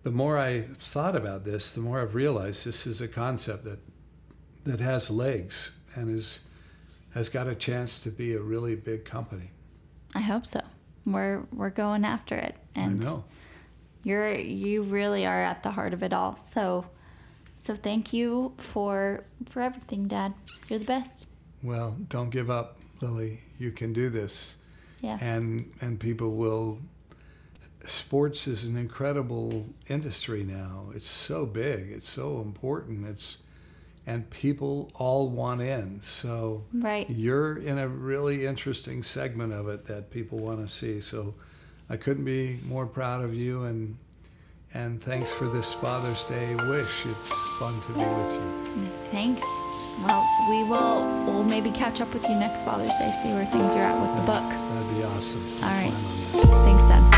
the more I thought about this, the more I've realized this is a concept that that has legs and is has got a chance to be a really big company. i hope so we're we're going after it and I know. you're you really are at the heart of it all so so thank you for for everything dad you're the best Well, don't give up, Lily. You can do this. yeah and and people will sports is an incredible industry now. It's so big. It's so important. It's and people all want in. So right. you're in a really interesting segment of it that people want to see. So i couldn't be more proud of you and and thanks for this father's day wish. It's fun to be with you. Thanks. Well we will we'll maybe catch up with you next father's day see where things are at with the book. that'd be awesome. All right. Plan on that. thanks dad